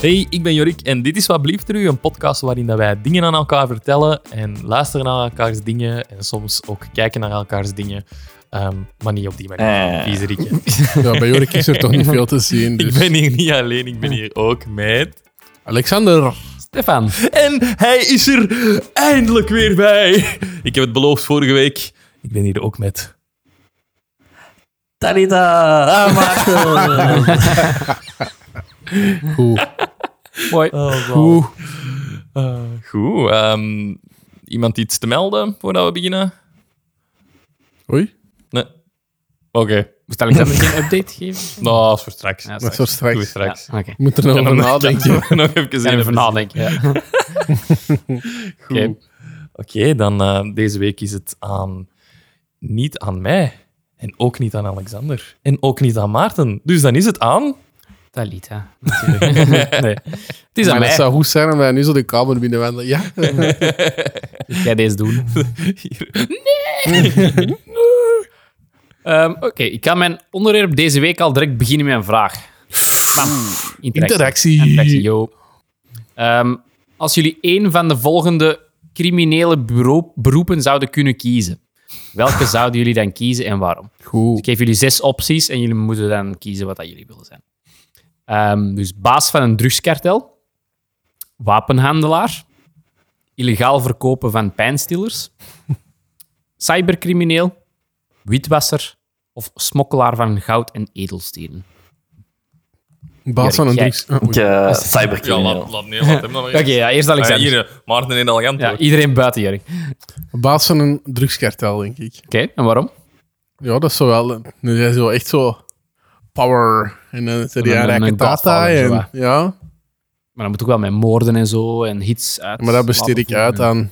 Hey, ik ben Jorik en dit is Wat Blieft er u, een podcast waarin dat wij dingen aan elkaar vertellen en luisteren naar elkaars dingen en soms ook kijken naar elkaars dingen. Ehm, maar niet op die manier, Eh. Ja, bij Jorik is er toch niet veel te zien. Ik Dus. ben hier niet alleen, ik ben hier ook met... Alexander. Stefan. En hij is er eindelijk weer bij. Ik heb het beloofd vorige week. Ik ben hier ook met... Talita, aanmaken. Goed. Mooi. Goed. Eh, goed. ehm, iemand iets te melden voordat we beginnen? Oei, Nee. Oké. Moest Alexander geen update geven? Nou, dat is voor straks. Ja, dat is voor Doe straks. straks. Moeten er nog over nadenken. nog even even nadenken. Ja. Oké, Oké, dan eh, deze week is het aan... Niet aan mij. En ook niet aan Alexander. En ook niet aan Maarten. Dus dan is het aan... Talita. natuurlijk. nee. Het is aan Maar mij. dat zou goed zijn om wij nu zo de kamer binnenwandelen. Ja, Ik ga deze doen. Hier. Ehm, Oké, ik kan mijn onderwerp deze week al direct beginnen met een vraag. Bam. interactie. Interactie, yo. Ehm, als jullie één van de volgende criminele bureau- beroepen zouden kunnen kiezen, welke zouden jullie dan kiezen en waarom? Goed. Ik geef jullie zes opties en jullie moeten dan kiezen wat dat jullie willen zijn. Ehm, dus baas van een drugskartel, wapenhandelaar, illegaal verkopen van pijnstillers, cybercrimineel, witwasser of smokkelaar van goud en edelstenen. Baas van een Jij- drugs... Oh, eh, Ja, cybercrimineel. laat, laat, nee, laat hem dan maar Oké, ja, eerst Alexander. hier, eh, Maarten en elegant. ja, iedereen buiten Jurk. Baas van een drugskartel, denk ik. Oké, en waarom? Ja, dat is zo wel... Nu zijn ze zo echt zo... Power. En dan zijn die Een- een- rijke een tata. Godfather, zo, En, ja, Maar dan moet ook wel met moorden en zo en hits uit. maar dat besteed ik uit aan...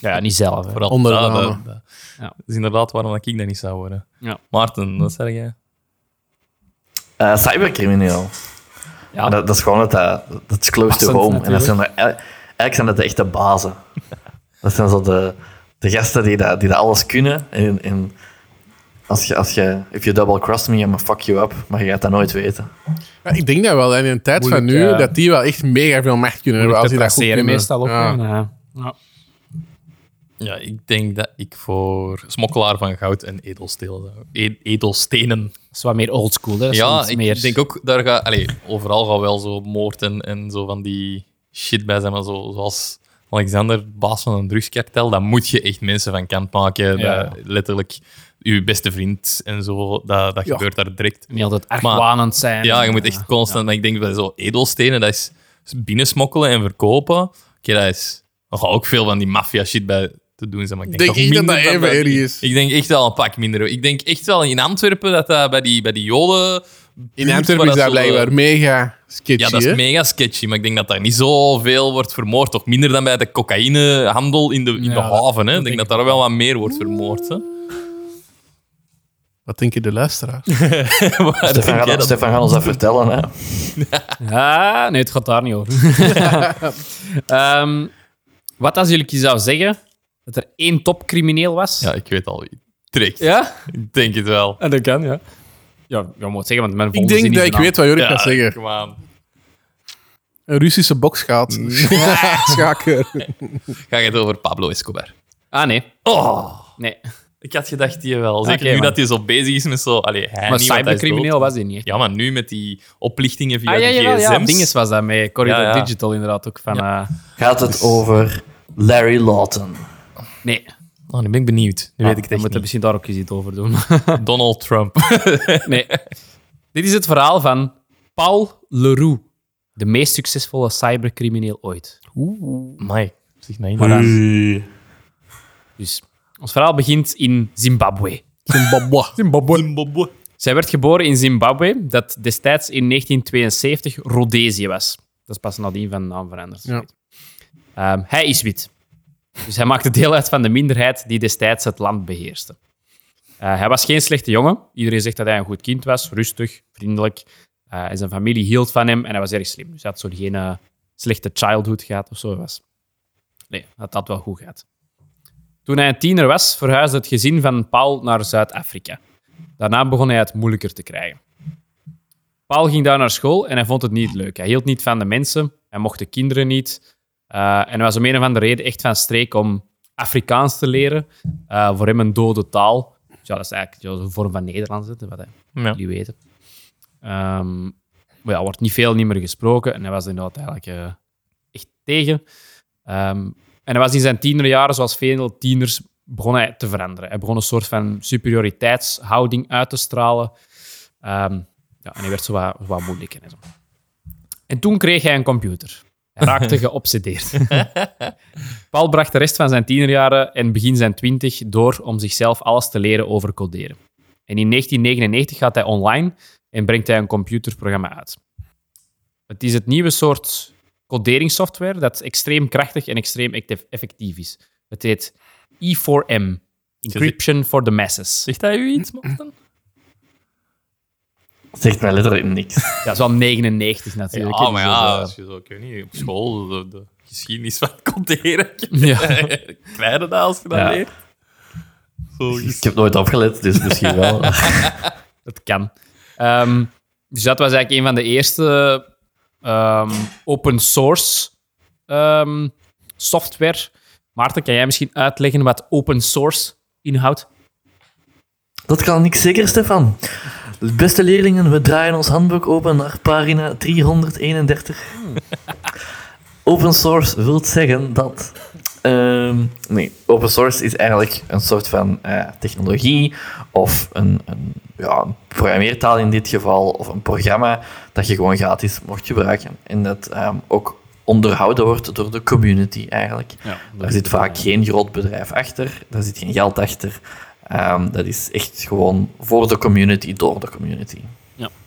Ja, ja, niet zelf. hè. Vooral Onder de dat, dat, dat. Ja. Dat is inderdaad waarom ik dat niet zou worden. Ja. Maarten, wat zeg jij? Eh, cybercrimineel. Ja. Dat, dat is gewoon het, eh, dat is close to home. En dat zijn er, eigenlijk zijn dat de echte bazen. Dat zijn zo de, de gasten die dat, die dat alles kunnen. En, en als je, als je, if you double cross me, I'm gonna fuck you up. Maar je gaat dat nooit weten. Ja, ik denk dat wel. En in een tijd van nu, dat die wel echt mega veel macht kunnen hebben. Als die dat goed kunnen. meestal ook. Ja. Ja. Ja. Ja, ik denk dat ik voor smokkelaar van goud en edelstenen. Dat is wat meer oldschool. Hè? Ja, ik meer... denk ook, daar gaat, allee, overal gaat wel zo moord en, en zo van die shit bij zijn. Maar zo, zoals Alexander, baas van een drugskartel, dan moet je echt mensen van kant maken. Ja. Dat, letterlijk, je beste vriend en zo, dat, dat Ja. gebeurt daar direct. niet altijd argwanend zijn. Ja, je moet echt constant. Ik denk bij zo edelstenen, dat is binnensmokkelen en verkopen. Oké, dat is. Gaat ook veel van die maffia shit bij te doen zijn. Maar ik denk, Denk toch ik dat dat minder even is. Ik denk echt wel een pak minder. Ik denk echt wel in Antwerpen dat dat bij die, bij die Joden. In Antwerpen is dat blijkbaar mega sketchy. Ja, dat is mega sketchy, maar ik denk dat daar niet zoveel wordt vermoord. Toch minder dan bij de cocaïnehandel in de, in de haven. Hè? Ik denk denk dat daar wel wat meer wordt vermoord. Hè? Wat denken de luisteraars? Waar denk Stefan, gaat, dat- Stefan gaat ons dat vertellen. Hè. Ja, nee, het gaat daar niet over. Ehm, wat als jullie zouden zeggen dat er één topcrimineel was? Ja, ik weet al wie. Trekt. Ja? Ik denk het wel. En dat kan, ja. Ja, je moet zeggen, want mijn ik volgende denk dat ik een weet wat Ja, gaat zeggen. come on. Een Russische bokschaat. Schaker. Ga je het over Pablo Escobar? Ah, nee. Oh, Nee. ik had gedacht die wel. Zeker Oké, nu man. dat hij zo bezig is met zo... Allee, hij Maar niet, want hij is cybercrimineel dood. was hij niet. Ja, maar nu met die oplichtingen via Ah, ja, die jawel, ja. gsm's. Dinges was dat mee. Corridor Ja, ja. Digital inderdaad ook. Van, eh, Gaat het over Larry Lawton? nee, Oh, nu ben ik benieuwd. Nu weet ik het echt moeten niet. misschien daar ook eens iets over doen. Donald Trump. nee. Dit is het verhaal van Paul Leroux. De meest succesvolle cybercrimineel ooit. Mai, zeg mij Maar dan- Dus ons verhaal begint in Zimbabwe. Zimbabwe. Zimbabwe. Zij werd geboren in Zimbabwe, dat destijds in 1972 Rhodesië was. Dat is pas nadien van naam veranderd. Ja. Ehm, hij is wit. Dus hij maakte deel uit van de minderheid die destijds het land beheerste. Eh, hij was geen slechte jongen. Iedereen zegt dat hij een goed kind was, rustig, vriendelijk. Eh, en zijn familie hield van hem en hij was erg slim. Dus hij had zo geen eh, slechte childhood gehad of zo. Was. Nee, dat had wel goed gehad. Toen hij een tiener was, verhuisde het gezin van Paul naar Zuid-Afrika. Daarna begon hij het moeilijker te krijgen. Paul ging daar naar school en hij vond het niet leuk. Hij hield niet van de mensen, hij mocht de kinderen niet. Eh, en hij was om een of andere reden echt van streek om Afrikaans te leren. Eh, voor hem een dode taal. Dus ja, dat is eigenlijk een vorm van Nederlands, wat hij, Ja. weten. Ehm, maar ja, er wordt niet veel niet meer gesproken en hij was inderdaad eigenlijk eh, echt tegen. Ehm, en hij was in zijn tienerjaren, zoals veel tieners, begon hij te veranderen. Hij begon een soort van superioriteitshouding uit te stralen. Ehm, ja, en hij werd zo wat, wat moeilijk. En, zo. en toen kreeg hij een computer. Raakte geobsedeerd. Paul bracht de rest van zijn tienerjaren en begin zijn twintig door om zichzelf alles te leren over coderen. En in 1999 gaat hij online en brengt hij een computerprogramma uit. Het is het nieuwe soort coderingssoftware dat extreem krachtig en extreem effectief is. Het heet E4M, Encryption for the Masses. Zegt hij u iets? Zegt mij letterlijk niks. Ja, dat is wel 99 natuurlijk. Ja, maar dus ja, dat, als je zo, ik weet niet, op school, de, de geschiedenis van conteren, eh, ja. dat als je dat Ja. leert? Zo, Ik heb nooit opgelet, dus misschien wel. Dat kan. Ehm, dus dat was eigenlijk een van de eerste ehm, open source ehm, software. Maarten, kan jij misschien uitleggen wat open source inhoudt? Dat kan ik zeker, Stefan. Beste leerlingen, we draaien ons handboek open naar pagina 331. Open source wil zeggen dat. ehm, nee, open source is eigenlijk een soort van eh, technologie of een, een, ja, een programmeertaal in dit geval, of een programma dat je gewoon gratis mocht gebruiken. En dat ehm, ook onderhouden wordt door de community eigenlijk. Ja, Daar zit vaak geen groot bedrijf achter, daar zit geen geld achter. Ehm, dat is echt gewoon voor de community, door de community.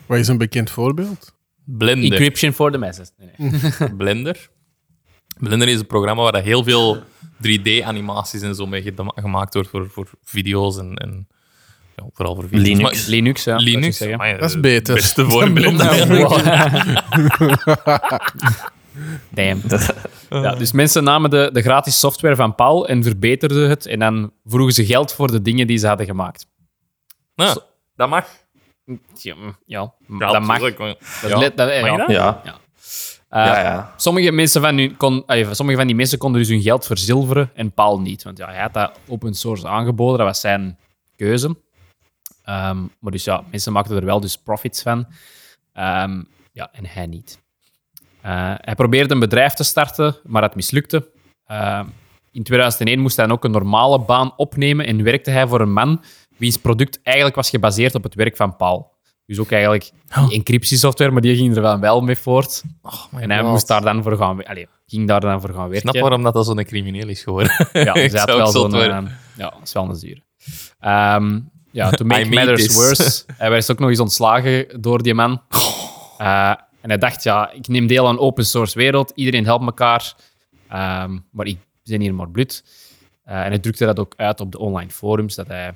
Wat is een bekend voorbeeld? Blender. Encryption for the masses. Nee, nee. Blender. Blender is een programma waar dat heel veel 3D-animaties en zo mee gemaakt wordt voor, voor video's en, en ja, vooral voor video's. Linux. Maar- Linux, ja. Linux, ik zeggen. amai, Dat is het beter. beste Dan voorbeeld. Damn. Ja, dus mensen namen de, de gratis software van Paul en verbeterden het. En dan vroegen ze geld voor de dingen die ze hadden gemaakt. Ja, dat mag. Ja, ja Ja, dat mag. Dat is Ja. let- dat- Mag je ja. dat? Ja, Eh, ja, ja. Sommige, mensen van hun kon, eh, sommige van die mensen konden dus hun geld verzilveren en Paul niet. Want ja, hij had dat open source aangeboden, dat was zijn keuze. Ehm, maar dus ja, mensen maakten er wel dus profits van. Ehm, ja, en hij niet. Eh, hij probeerde een bedrijf te starten, maar dat mislukte. Ehm, in 2001 moest hij dan ook een normale baan opnemen en werkte hij voor een man wiens product eigenlijk was gebaseerd op het werk van Paul. Dus ook eigenlijk die encryptiesoftware, maar die ging er wel wel mee voort. Oh En hij God. moest daar dan voor gaan, allee, ging daar dan voor gaan Ik werken. snap waarom dat, dat zo'n crimineel is geworden. Ja, ze had wel zo'n... eh, ja, dat is wel een zuur. Ehm, ja, to make matters this. worse, hij werd ook nog eens ontslagen door die man. Eh, en hij dacht, ja, ik neem deel aan open source wereld, iedereen helpt elkaar, Ehm, maar ik ben hier maar blut. Eh, en hij drukte dat ook uit op de online forums, dat hij... eh,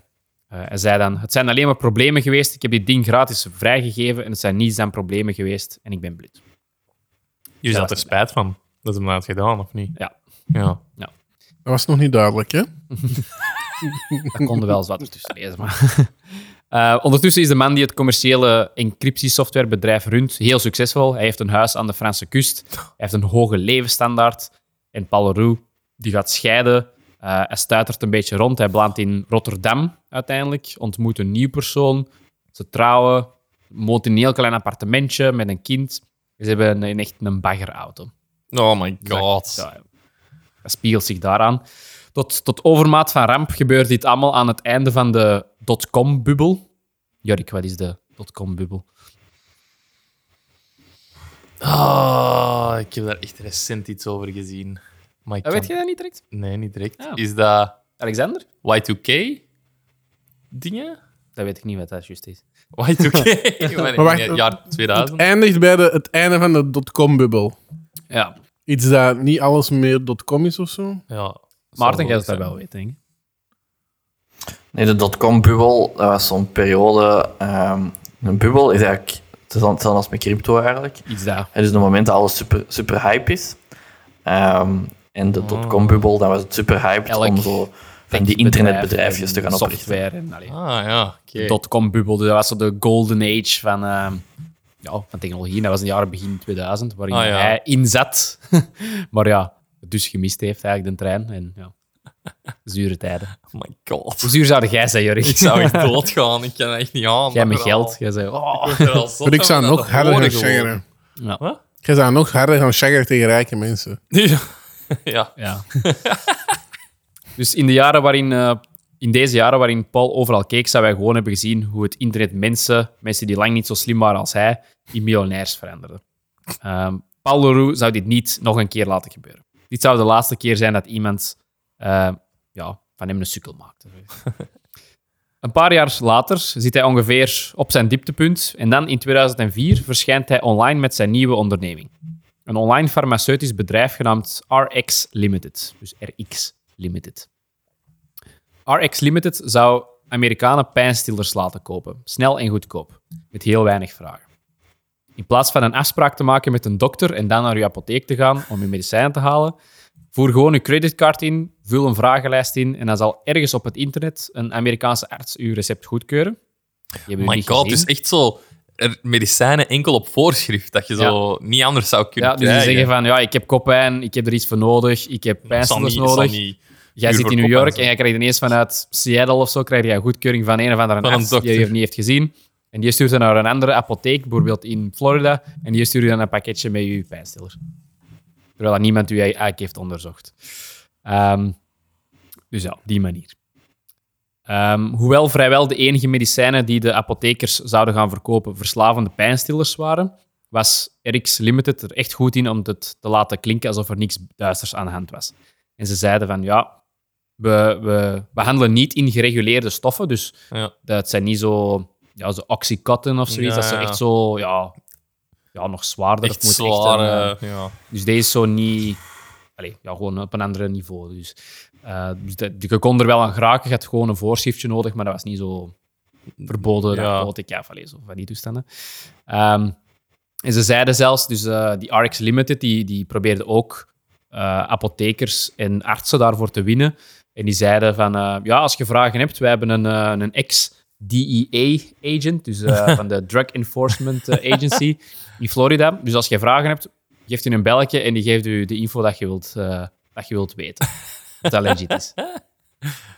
hij zei dan, het zijn alleen maar problemen geweest, ik heb dit ding gratis vrijgegeven en het zijn niets dan problemen geweest en ik ben blut. Je Ja, had er spijt van dat hij hem had gedaan, of niet? Ja. Ja. Dat was nog niet duidelijk, hè? Dat konden wel eens wat ertussen lezen. Maar. Eh, ondertussen is de man die het commerciële encryptiesoftwarebedrijf runt heel succesvol. Hij heeft een huis aan de Franse kust. Hij heeft een hoge levensstandaard. En Paul Leroux die gaat scheiden. Eh, hij stuitert een beetje rond. Hij belandt in Rotterdam uiteindelijk. Ontmoet een nieuw persoon. Ze trouwen. Woont in een heel klein appartementje met een kind. Ze hebben een, echt een baggerauto. Oh my god. Ja, dat spiegelt zich daaraan. Tot, tot overmaat van ramp gebeurt dit allemaal aan het einde van de dotcom-bubbel. Jorik, wat is de dotcom-bubbel? Ah, ik heb daar echt recent iets over gezien. Maar ik kan- weet je dat niet direct? Nee, niet direct. Ja. Is dat Alexander? Y2K dingen? Dat weet ik niet wat dat juist is. Y2K? Maar wacht, jaar Het 2000? eindigt bij de, het einde van de dotcom-bubbel. Ja, Iets dat niet alles meer dotcom is of zo. Ja. Maarten, jij zou dat wel weten, denk ik. Nee, de dotcom-bubbel, dat was zo'n periode... ehm, een bubbel is eigenlijk hetzelfde als met crypto eigenlijk. Iets daar. Het is een moment dat alles super, super hype is. Ehm, en de Oh. dotcom-bubbel, dat was het super hyped Elk om zo van die internetbedrijfjes te gaan oprichten. Software en allee. Ah, ja. oké. De dotcom-bubbel, dus dat was zo de golden age van... eh, ja, van technologie. Dat was in de jaren begin 2000, waarin Ah, ja. hij inzat. maar ja, het dus gemist heeft eigenlijk de trein. En ja, zure tijden. Oh my god. Hoe zuur zou jij zijn, Jurk? Ik zou echt doodgaan. Ik kan echt niet aan. Jij met geld. Jij zei, oh. Ik er Maar ik zou nog harder gaan shaggeren. Ja. Wat? Ik zou nog harder gaan shaggeren tegen rijke mensen. Ja. ja. Ja. dus in, de jaren waarin, eh, in deze jaren waarin Paul overal keek, zou wij gewoon hebben gezien hoe het internet mensen, mensen die lang niet zo slim waren als hij, in miljonairs veranderde. Ehm, Paul Leroux zou dit niet nog een keer laten gebeuren. Dit zou de laatste keer zijn dat iemand eh, ja, van hem een sukkel maakte. Een paar jaar later zit hij ongeveer op zijn dieptepunt en dan in 2004 verschijnt hij online met zijn nieuwe onderneming. Een online farmaceutisch bedrijf genaamd RX Limited. Dus RX Limited. RX Limited zou Amerikanen pijnstillers laten kopen. Snel en goedkoop. Met heel weinig vragen. In plaats van een afspraak te maken met een dokter en dan naar uw apotheek te gaan om uw medicijnen te halen, voer gewoon uw creditcard in, vul een vragenlijst in en dan zal ergens op het internet een Amerikaanse arts uw recept goedkeuren. My god, dus echt zo er, medicijnen enkel op voorschrift, dat je zo niet anders zou kunnen Ja, dus krijgen. zeggen van, ja, ik heb koppijn, ik heb er iets voor nodig, ik heb pijnstillers nodig. Jij zit in New York en jij krijgt ineens vanuit Seattle of zo krijg je een goedkeuring van een of andere Van een arts die je niet heeft gezien. En die stuurt je naar een andere apotheek, bijvoorbeeld in Florida, en die stuurt je dan een pakketje met je pijnstiller. Terwijl dat niemand u eigenlijk heeft onderzocht. Ehm, dus ja, op die manier. Ehm, hoewel vrijwel de enige medicijnen die de apothekers zouden gaan verkopen verslavende pijnstillers waren, was RX Limited er echt goed in om het te laten klinken alsof er niks duisters aan de hand was. En ze zeiden van, ja, we, we, we handelen niet in gereguleerde stoffen, dus Ja. dat zijn niet zo, ja, zo oxycontin of zoiets. Ja, dat ja. echt zo, ja, ja nog zwaarder. Echt moet zwaar. een, eh, ja. dus deze is zo niet... Allee, ja, gewoon op een ander niveau. Dus, eh, dus dat- je kon er wel aan geraken. Je had gewoon een voorschriftje nodig, maar dat was niet zo verboden. Ja. Dat ik ja, allee, zo van die toestanden. Ehm, en ze zeiden zelfs, dus eh, die RX Limited, die, die probeerde ook eh, apothekers en artsen daarvoor te winnen. En die zeiden van, eh, ja, als je vragen hebt, wij hebben een, een ex-DEA-agent, dus eh, van de Drug Enforcement Agency in Florida. Dus als je vragen hebt, geeft u een belletje en die geeft u de info dat je wilt, eh, dat je wilt weten. Dat dat legit is.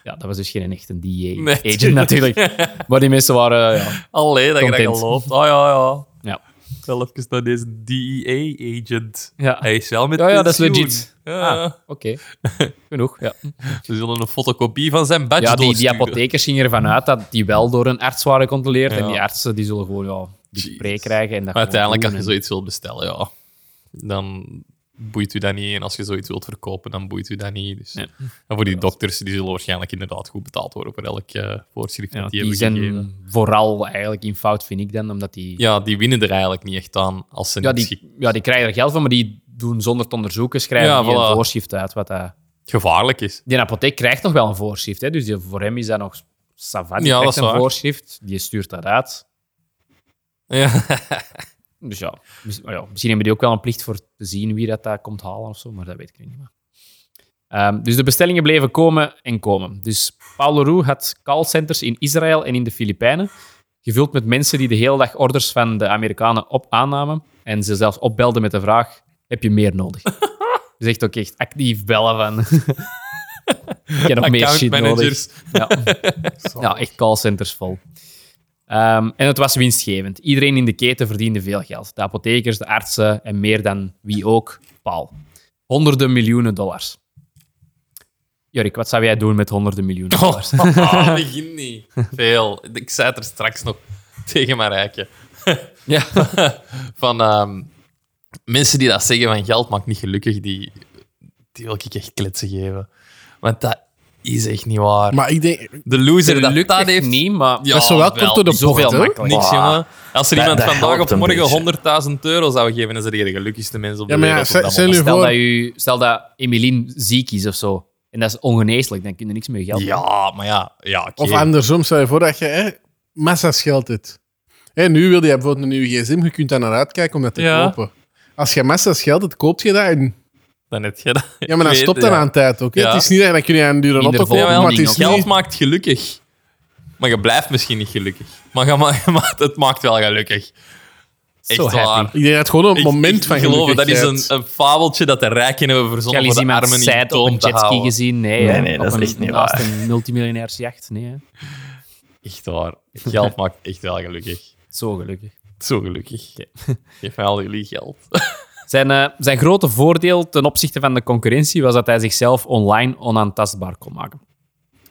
Ja, dat was dus geen echte Nee, tuurlijk. natuurlijk. Maar die mensen waren, ja, Allee, dat je dat Content. gelooft. Oh ja, ja. ja. Zal even naar deze DEA-agent. Ja. Hij is wel met Ja, ja, dat is legit. Ja. Ah, oké. Genoeg, ja. Ze zullen een fotocopie van zijn badge Ja, die, die apothekers gingen ervan uit dat die wel door een arts waren gecontroleerd. En die artsen die zullen gewoon ja, die krijgen. En dat Maar uiteindelijk, als je zoiets wilt bestellen, ja, dan boeit u dat niet. En als je zoiets wilt verkopen, dan boeit u dat niet. Dus. Ja. En voor die dokters, die zullen waarschijnlijk inderdaad goed betaald worden voor elk eh, voorschrift Ja, dat die die, hebben gegeven. zijn vooral eigenlijk in fout, vind ik dan, omdat die... Ja, die winnen er eigenlijk niet echt aan als ze Ja, niet die, ja, die krijgen er geld van, maar die doen zonder te onderzoeken, schrijven Ja, die voilà. een voorschrift uit. Wat dat... gevaarlijk is. Die apotheek krijgt nog wel een voorschrift, hè, dus die, voor hem is dat nog savat. Die Ja, dat krijgt is een waar. voorschrift, die stuurt dat uit. Ja. Dus ja, mis- ja, misschien hebben die ook wel een plicht voor te zien wie dat, dat komt halen of zo, maar dat weet ik niet meer. Ehm, dus de bestellingen bleven komen en komen. Dus Paul Leroux had callcenters in Israël en in de Filipijnen, gevuld met mensen die de hele dag orders van de Amerikanen op aannamen en ze zelfs opbelden met de vraag, heb je meer nodig? dus echt ook echt actief bellen van... ik heb nog meer shit nodig. Ja. ja, echt callcenters vol. Ehm, en het was winstgevend. Iedereen in de keten verdiende veel geld. De apothekers, de artsen en meer dan wie ook, Paul. Honderden miljoenen dollars. Jorik, wat zou jij doen met honderden miljoenen dollars? Oh, begin niet. Veel. Ik zei het er straks nog tegen Marijke. Ja. Van ehm, mensen die dat zeggen van geld maakt niet gelukkig, die, die wil ik echt kletsen geven. Want dat is echt niet waar. Maar ik denk, de loser dat lukt dat echt heeft... niet, maar Ja, dat is zo wel kort door de zoveel bocht, hè? makkelijker. Niks, jongen. Als er Dat- iemand dat vandaag op een morgen beetje. 100.000 euro zou geven, is er de gelukkigste mens op de Ja, maar ja, wereld. op stel- dat voor- u, stel dat Emeline ziek is of zo, en dat is ongeneeslijk, dan kun je niks meer geld. Ja, maar ja. ja oké. of andersom, stel je voor dat je hè, massa's geld hebt. Hè, nu wil je bijvoorbeeld een nieuwe gsm, je kunt daar naar uitkijken om dat te Ja. kopen. Als je massa's geld hebt, koop je dat en... Dan heb je dat. Ja, maar dan weet, stopt dat ja. aan tijd ook. hè. Ja. Het is niet dat je een dure Minder auto kopen, maar het is geld niet... maakt gelukkig. Maar je blijft misschien niet gelukkig. Maar, je ma- maar het maakt wel gelukkig. Echt waar. Ik denk dat het gewoon een Ik- moment ik van geloof, dat is een, een fabeltje dat de rijken hebben verzonnen voor de armen in op een jetski houden. gezien? Nee, Nee, dat is een, echt niet naast waar. een multimiljonairsjacht. Nee, hè. Echt waar. Geld maakt echt wel gelukkig. Zo gelukkig. Zo gelukkig. Geef mij al jullie geld. Zijn, eh, zijn grote voordeel ten opzichte van de concurrentie was dat hij zichzelf online onaantastbaar kon maken.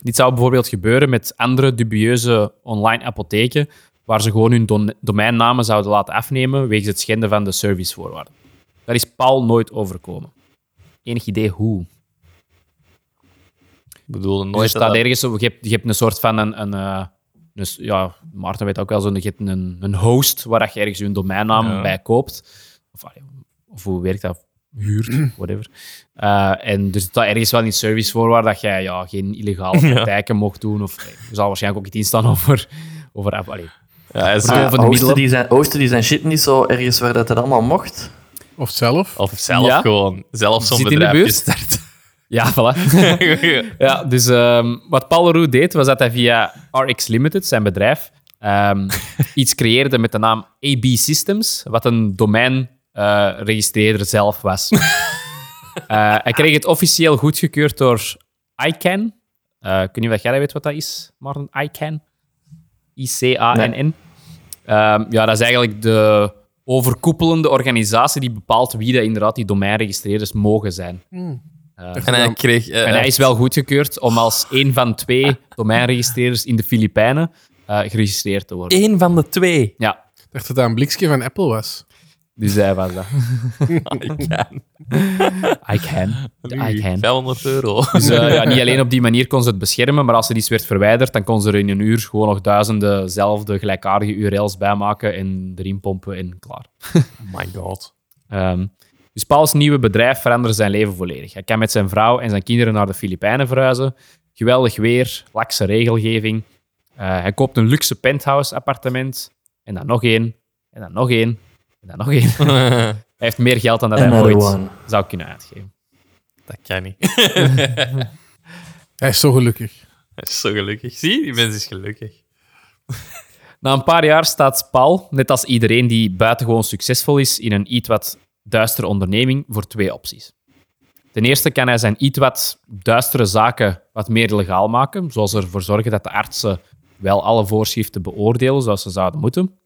Dit zou bijvoorbeeld gebeuren met andere dubieuze online apotheken, waar ze gewoon hun dom- domeinnamen zouden laten afnemen wegens het schenden van de servicevoorwaarden. Daar is Paul nooit overkomen. Enig idee hoe? Ik bedoel, Dus nooit er staat dat- ergens, je hebt, je hebt een soort van een, een, eh, een s- ja, Maarten weet ook wel zo, je hebt een, een host waar je ergens je domeinnaam Ja. bij koopt. Of, of hoe werkt dat? Huurt, whatever. Eh, en er staat ergens wel in servicevoorwaarden dat jij ja, geen illegale praktijken mocht doen. Of, er zal waarschijnlijk ook iets in staan over... over allee, Ja, is de Oosten die, zijn, oosten die zijn shit niet zo ergens waar dat het allemaal mocht. Of zelf. Of zelf Ja. gewoon. Zelf zo'n Zit in de bedrijf buurt? gestart. Ja, voilà. ja, dus ehm, wat Paul Leroux deed, was dat hij via RX Limited, zijn bedrijf, ehm, iets creëerde met de naam AB Systems, wat een domeinregistreerder zelf was. Eh, hij kreeg het officieel goedgekeurd door ICANN. Eh ik weet niet of jij weet wat dat is, Martin. ICANN? I-C-A-N-N. Ehm, ja, dat is eigenlijk de overkoepelende organisatie die bepaalt wie dat inderdaad die domeinregistreerders mogen zijn. En hij kreeg... eh, En hij is wel goedgekeurd om als een van twee domeinregistreerders in de Filipijnen eh, geregistreerd te worden. één van de twee. Ja, Ik dacht dat dat een blikje van Apple was. Dus hij was dat. Ik kan. I can. I can. 500 euro. Dus eh, ja, niet alleen op die manier kon ze het beschermen, maar als er iets werd verwijderd, dan kon ze er in een uur gewoon nog duizenden zelfde gelijkaardige URL's bijmaken en erin pompen en klaar. Oh my god. Ehm, dus Paul's nieuwe bedrijf veranderde zijn leven volledig. Hij kan met zijn vrouw en zijn kinderen naar de Filipijnen verhuizen. Geweldig weer, lakse regelgeving. Eh, hij koopt een luxe penthouse-appartement. En dan nog één. En dan nog één. En dan nog één. hij heeft meer geld dan dat hij Another ooit one. zou kunnen uitgeven. Dat kan niet. Hij is zo gelukkig. Hij is zo gelukkig. Zie, die mens is gelukkig. Na een paar jaar staat Paul, net als iedereen die buitengewoon succesvol is, in een iets wat duistere onderneming voor twee opties. Ten eerste kan hij zijn iets wat duistere zaken wat meer legaal maken, zoals ervoor zorgen dat de artsen wel alle voorschriften beoordelen zoals ze zouden moeten.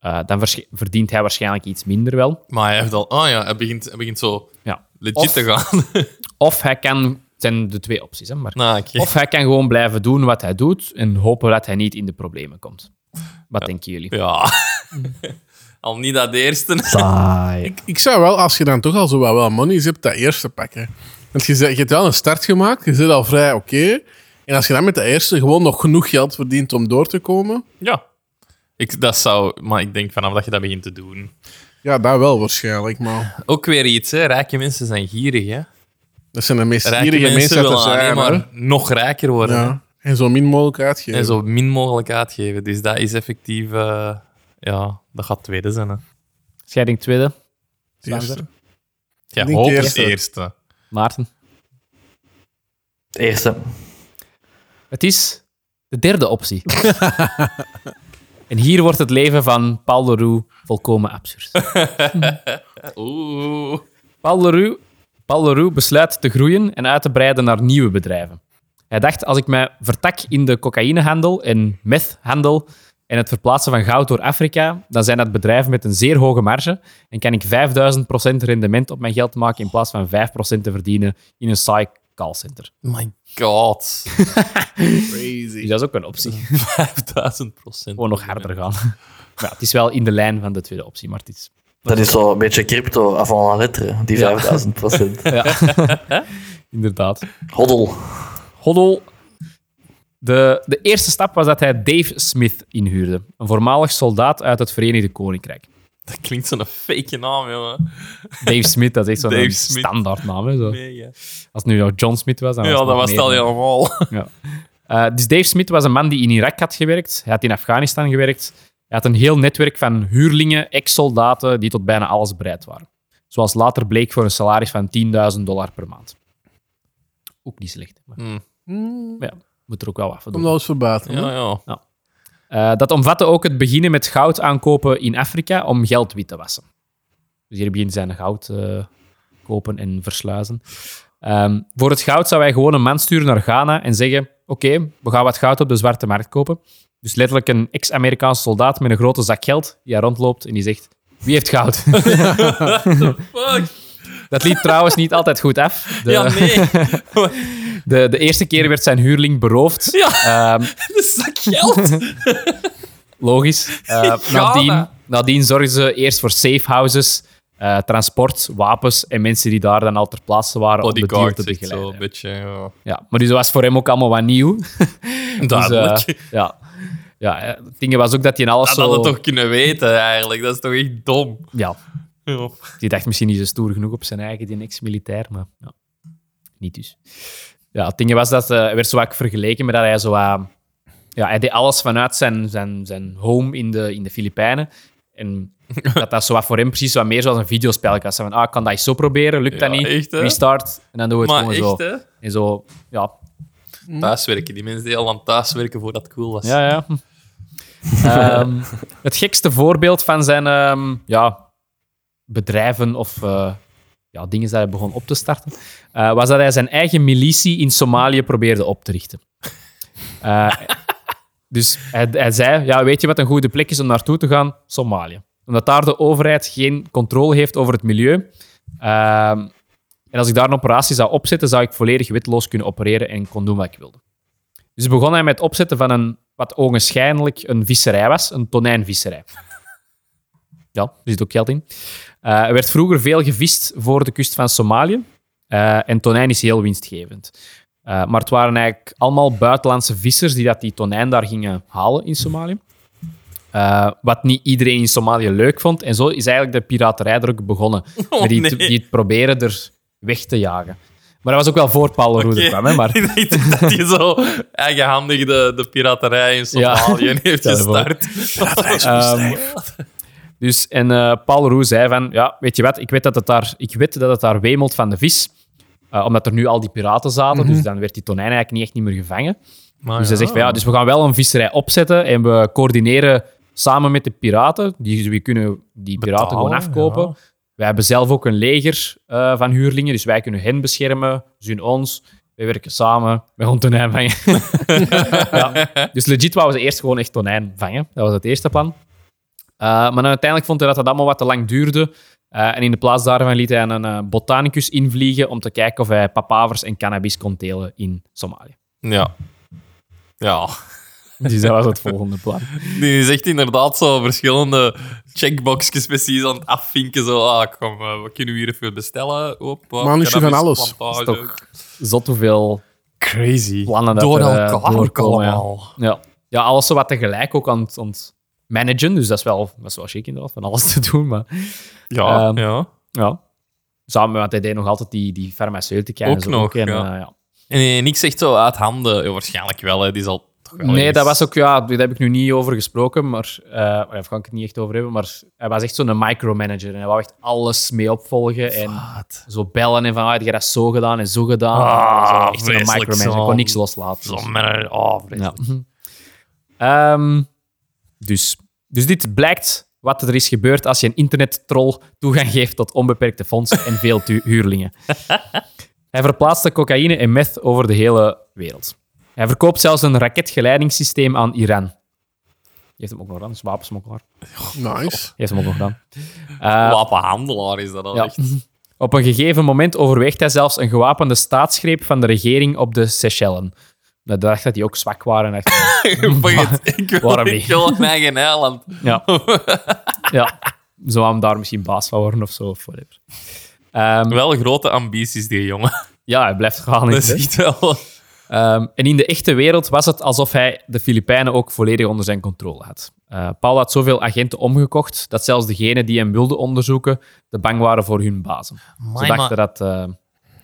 Eh, dan verdient hij waarschijnlijk iets minder wel. Maar hij heeft al... Oh ja, hij begint, hij begint zo Ja. legit Of- te gaan. Of hij kan... Het zijn de twee opties, hè, maar... nou. Of hij kan gewoon blijven doen wat hij doet en hopen dat hij niet in de problemen komt. Wat denken jullie? Ja. al niet dat de eerste. Saai. Ik zou wel, als je dan toch al zo wat wel money hebt, dat eerste pakken. Want je, je hebt wel een start gemaakt, je zit al vrij oké. En als je dan met de eerste gewoon nog genoeg geld verdient om door te komen, Ja. Ik, dat zou... Maar ik denk vanaf dat je dat begint te doen... ja, dat wel waarschijnlijk. Maar Ook weer iets, hè. Rijke mensen zijn gierig, hè. dat zijn de meest Rijke gierige mensen willen alleen zijn. hè. maar nog rijker worden. Ja. En zo min mogelijk uitgeven. En zo min mogelijk uitgeven. Dus dat is effectief... eh, ja, dat gaat tweede zijn, hè. Scheiding tweede. Eerste. er? Ja, hoop de het eerste. eerste. Maarten. Eerste. Het is de derde optie. en hier wordt het leven van Paul Leroux volkomen absurd. Oeh. Paul Leroux, Paul Leroux besluit te groeien en uit te breiden naar nieuwe bedrijven. Hij dacht, als ik mij vertak in de cocaïnehandel en methhandel en het verplaatsen van goud door Afrika, dan zijn dat bedrijven met een zeer hoge marge en kan ik 5000% rendement op mijn geld maken in plaats van 5% te verdienen in een saai callcenter. My god. Dus Crazy. dat is ook een optie. 5000 procent. Gewoon nog harder gaan. Maar ja, het is wel in de lijn van de tweede optie, maar het is... Dat is zo een beetje crypto avant la lettre, die Ja. 5000 procent. Ja, inderdaad. Hoddel. Hoddel. De, de eerste stap was dat hij Dave Smith inhuurde, een voormalig soldaat uit het Verenigde Koninkrijk. Dat klinkt zo'n fake naam, jongen. Dave Smith, dat is echt zo'n standaardnaam. Hè, zo. Mega. Als het nu nog John Smith was, dan Ja, was dat het was het al helemaal. Ja. Eh, dus Dave Smith was een man die in Irak had gewerkt. Hij had in Afghanistan gewerkt. Hij had een heel netwerk van huurlingen, ex-soldaten, die tot bijna alles bereid waren. Zoals later bleek voor een salaris van 10.000 dollar per maand. Ook niet slecht. Maar, Hmm. Ja, moet er ook wel wat voor Kom doen. nou eens verbaten. Ja, ja. Eh, dat omvatte ook het beginnen met goud aankopen in Afrika om geld wit te wassen. Dus hier begint zijn goud uh, kopen en versluizen. Um, voor het goud zou hij gewoon een man sturen naar Ghana en zeggen: Oké, we gaan wat goud op de zwarte markt kopen. Dus letterlijk een ex-Amerikaanse soldaat met een grote zak geld die rondloopt en die zegt: Wie heeft goud? Fuck. Dat liep trouwens niet altijd goed af. De, Ja, nee. de, de eerste keer werd zijn huurling beroofd. Ja, Ehm, de zak geld. logisch. Eh, Ghana. nadien, nadien zorgden ze eerst voor safe houses, eh, transport, wapens en mensen die daar dan al ter plaatse waren om de deal Bodyguard te zo begeleiden. een beetje. Ja. Ja, maar dus dat was voor hem ook allemaal wat nieuw. Duidelijk. Dus, eh, ja. Ja, het ding was ook dat hij alles dat zo... hadden we toch kunnen weten, eigenlijk. Dat is toch echt dom. Ja, Ja. die dacht misschien niet zo stoer genoeg op zijn eigen, die ex-militair, maar ja, niet dus. Ja, het ding was dat eh, hij werd zo vaak vergeleken met dat hij zo... wat- ja, hij deed alles vanuit zijn, zijn, zijn home in de, in de Filipijnen. En dat dat zo wat voor hem precies wat meer zoals een videospel was. Van, ah, ik kan dat eens zo proberen, lukt dat niet, echt, restart. En dan doen we het Maar gewoon echt, zo. hè? En zo, ja, Thuiswerken. Die mensen die al aan thuiswerken voordat het cool was. Ja, ja. Ehm, het gekste voorbeeld van zijn ehm, ja, bedrijven of eh, ja, dingen dat hij begon op te starten, eh, was dat hij zijn eigen militie in Somalië probeerde op te richten. Eh, dus hij, zei, ja, weet je wat een goede plek is om naartoe te gaan? Somalië. Omdat daar de overheid geen controle heeft over het milieu. Ehm, en als ik daar een operatie zou opzetten, zou ik volledig witloos kunnen opereren en kon doen wat ik wilde. Dus begon hij met het opzetten van een, wat ogenschijnlijk een visserij was, een tonijnvisserij. Ja, er zit ook geld in. Eh, er werd vroeger veel gevist voor de kust van Somalië. Eh, en tonijn is heel winstgevend. Eh, maar het waren eigenlijk allemaal buitenlandse vissers die dat die tonijn daar gingen halen in Somalië. Eh, wat niet iedereen in Somalië leuk vond. En zo is eigenlijk de piraterij er ook begonnen. Oh, die, nee. die het proberen er weg te jagen. Maar dat was ook wel voor Paul Roeder Oké. kwam. Hè, maar Ik dacht dat hij zo eigenhandig de, de piraterij in Ja. Somalië heeft Stel je voor. gestart. Dus, en eh, Paul Roux zei van, ja, weet je wat, ik weet dat het daar, ik weet dat het daar wemelt van de vis, eh, omdat er nu al die piraten zaten, dus dan werd die tonijn eigenlijk niet echt niet meer gevangen. Maar Dus hij ja. zegt van, ja, dus we gaan wel een visserij opzetten en we coördineren samen met de piraten, die, we kunnen die piraten Betalen, gewoon afkopen. ja. Wij hebben zelf ook een leger eh, van huurlingen, dus wij kunnen hen beschermen, ze kunnen ons. Wij werken samen, wij gaan tonijn vangen. ja. Dus legit wouden ze eerst gewoon echt tonijn vangen. Dat was het eerste plan. Uh, maar dan uiteindelijk vond hij dat dat allemaal wat te lang duurde. Uh, en in de plaats daarvan liet hij een uh, botanicus invliegen om te kijken of hij papavers en cannabis kon telen in Somalië. Ja. Ja. Dus dat was het volgende plan. Die is echt inderdaad zo verschillende checkboxjes precies aan het afvinken. Zo, ah, kom, uh, we kunnen hier even bestellen. Op, uh, Mannetje van alles. Dat is toch zot hoeveel crazy. plannen dat Door er, eh, elkaar ja. allemaal. Ja. ja, alles zo wat tegelijk ook aan het, aan het managen. Dus dat is wel, dat is wel chic inderdaad, van alles te doen. Maar Ja, Ehm, ja. ja, samen met hij deed nog altijd die, die farmaceutica en Ook zo. nog, en, ja. eh, ja. En niks echt zo uit handen. Ja, waarschijnlijk wel, hè. die zal toch wel Nee, dat was ook, ja, daar heb ik nu niet over gesproken, maar eh, daar ga ik het niet echt over hebben. Maar hij was echt zo'n micromanager en hij wou echt alles mee opvolgen en Wat? zo bellen en van, ah, heb je dat zo gedaan en zo gedaan. Ah, Zo, echt zo'n vreselijk, micromanager, ik kon niks loslaten. Zo Dus, een... Oh, vreselijk. ja. Ehm, dus, dus dit blijkt wat er is gebeurd als je een internettroll toegang geeft tot onbeperkte fondsen en veel huurlingen. Hij verplaatste cocaïne en meth over de hele wereld. Hij verkoopt zelfs een raketgeleidingssysteem aan Iran. Die heeft hem ook nog gedaan, dus wapensmokkelaar. Nice. Die heeft hem ook nog gedaan. Eh, Wapenhandelaar is dat al ja. echt. Op een gegeven moment overweegt hij zelfs een gewapende staatsgreep van de regering op de Seychellen. Dat dacht dat die ook zwak waren. Ik wil, Waarom ik niet? wil een eigen eiland. Ja. ja. Zou hem daar misschien baas van worden of zo. Of whatever. Ehm, Wel grote ambities, die jongen. ja, hij blijft gaan. Dat is echt wel... Ehm, en in de echte wereld was het alsof hij de Filipijnen ook volledig onder zijn controle had. Eh, Paul had zoveel agenten omgekocht dat zelfs degenen die hem wilden onderzoeken te bang waren voor hun bazen. Ze dachten dat... eh,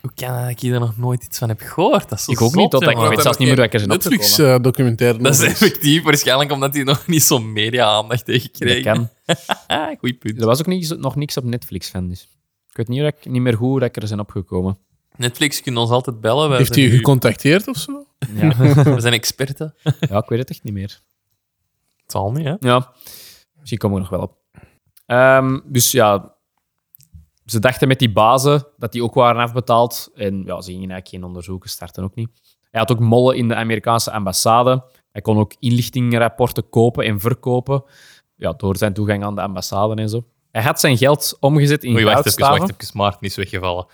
hoe kan dat ik hier nog nooit iets van heb gehoord? Dat is zo ik ook zot, niet, totdat ik weet zelfs niet meer welke zijn opgekomen. Netflix-documentaire. Dat is effectief, waarschijnlijk omdat hij nog niet zo'n media-aandacht heeft Dat gekregen. kan. Goeie punt. Er was ook niet, nog niks op Netflix van, dus ik weet niet, ik- niet meer hoe dat ik er zijn opgekomen. Netflix kunnen ons altijd bellen. Wij Heeft hij nu- gecontacteerd of zo? Ja. We zijn experten. ja, ik weet het echt niet meer. zal niet, hè? Ja, misschien komen we nog wel op. Ehm, dus ja, ze dachten met die bazen dat die ook waren afbetaald. En ja, ze gingen eigenlijk geen onderzoeken starten ook niet. Hij had ook mollen in de Amerikaanse ambassade. Hij kon ook inlichtingenrapporten kopen en verkopen. Ja, door zijn toegang aan de ambassade en zo. Hij had zijn geld omgezet in Oei, wacht even, wacht even. Maarten is weggevallen.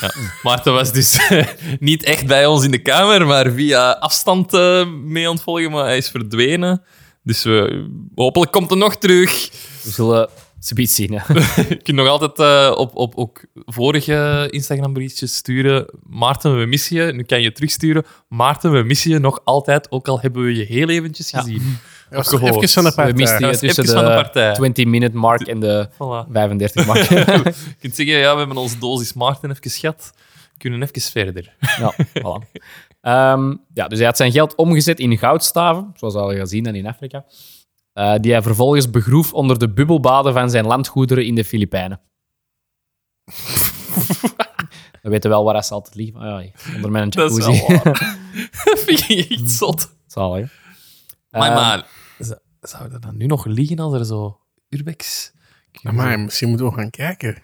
Ja. Maarten was dus niet echt bij ons in de kamer, maar via afstand eh, mee aan het volgen, maar hij is verdwenen. Dus we, hopelijk komt hij nog terug. We zullen zoiets zien. Je kunt nog altijd eh, op, op ook vorige Instagram-berichtjes sturen. Maarten, we missen je. Nu kan je terugsturen. Maarten, we missen je nog altijd, ook al hebben we je heel eventjes gezien. Gehoord. even van de We partij. misten je was tussen even van de partij. de 20-minute mark en de Voilà. 35 mark. Je kunt zeggen, ja, we hebben onze dosis Maarten even geschat. We kunnen even verder. Ja, voilà. Ehm, ja, dus hij had zijn geld omgezet in goudstaven, zoals we al gezien en in Afrika, eh, die hij vervolgens begroef onder de bubbelbaden van zijn landgoederen in de Filipijnen. We weten wel waar hij zal altijd ja, onder mijn Dat is jacuzzi. wel waar. Dat vind ik echt zot. Zalig. Maar, Ehm, maar zou er dan nu nog liggen als er zo urbex... Maar misschien moeten we gaan kijken.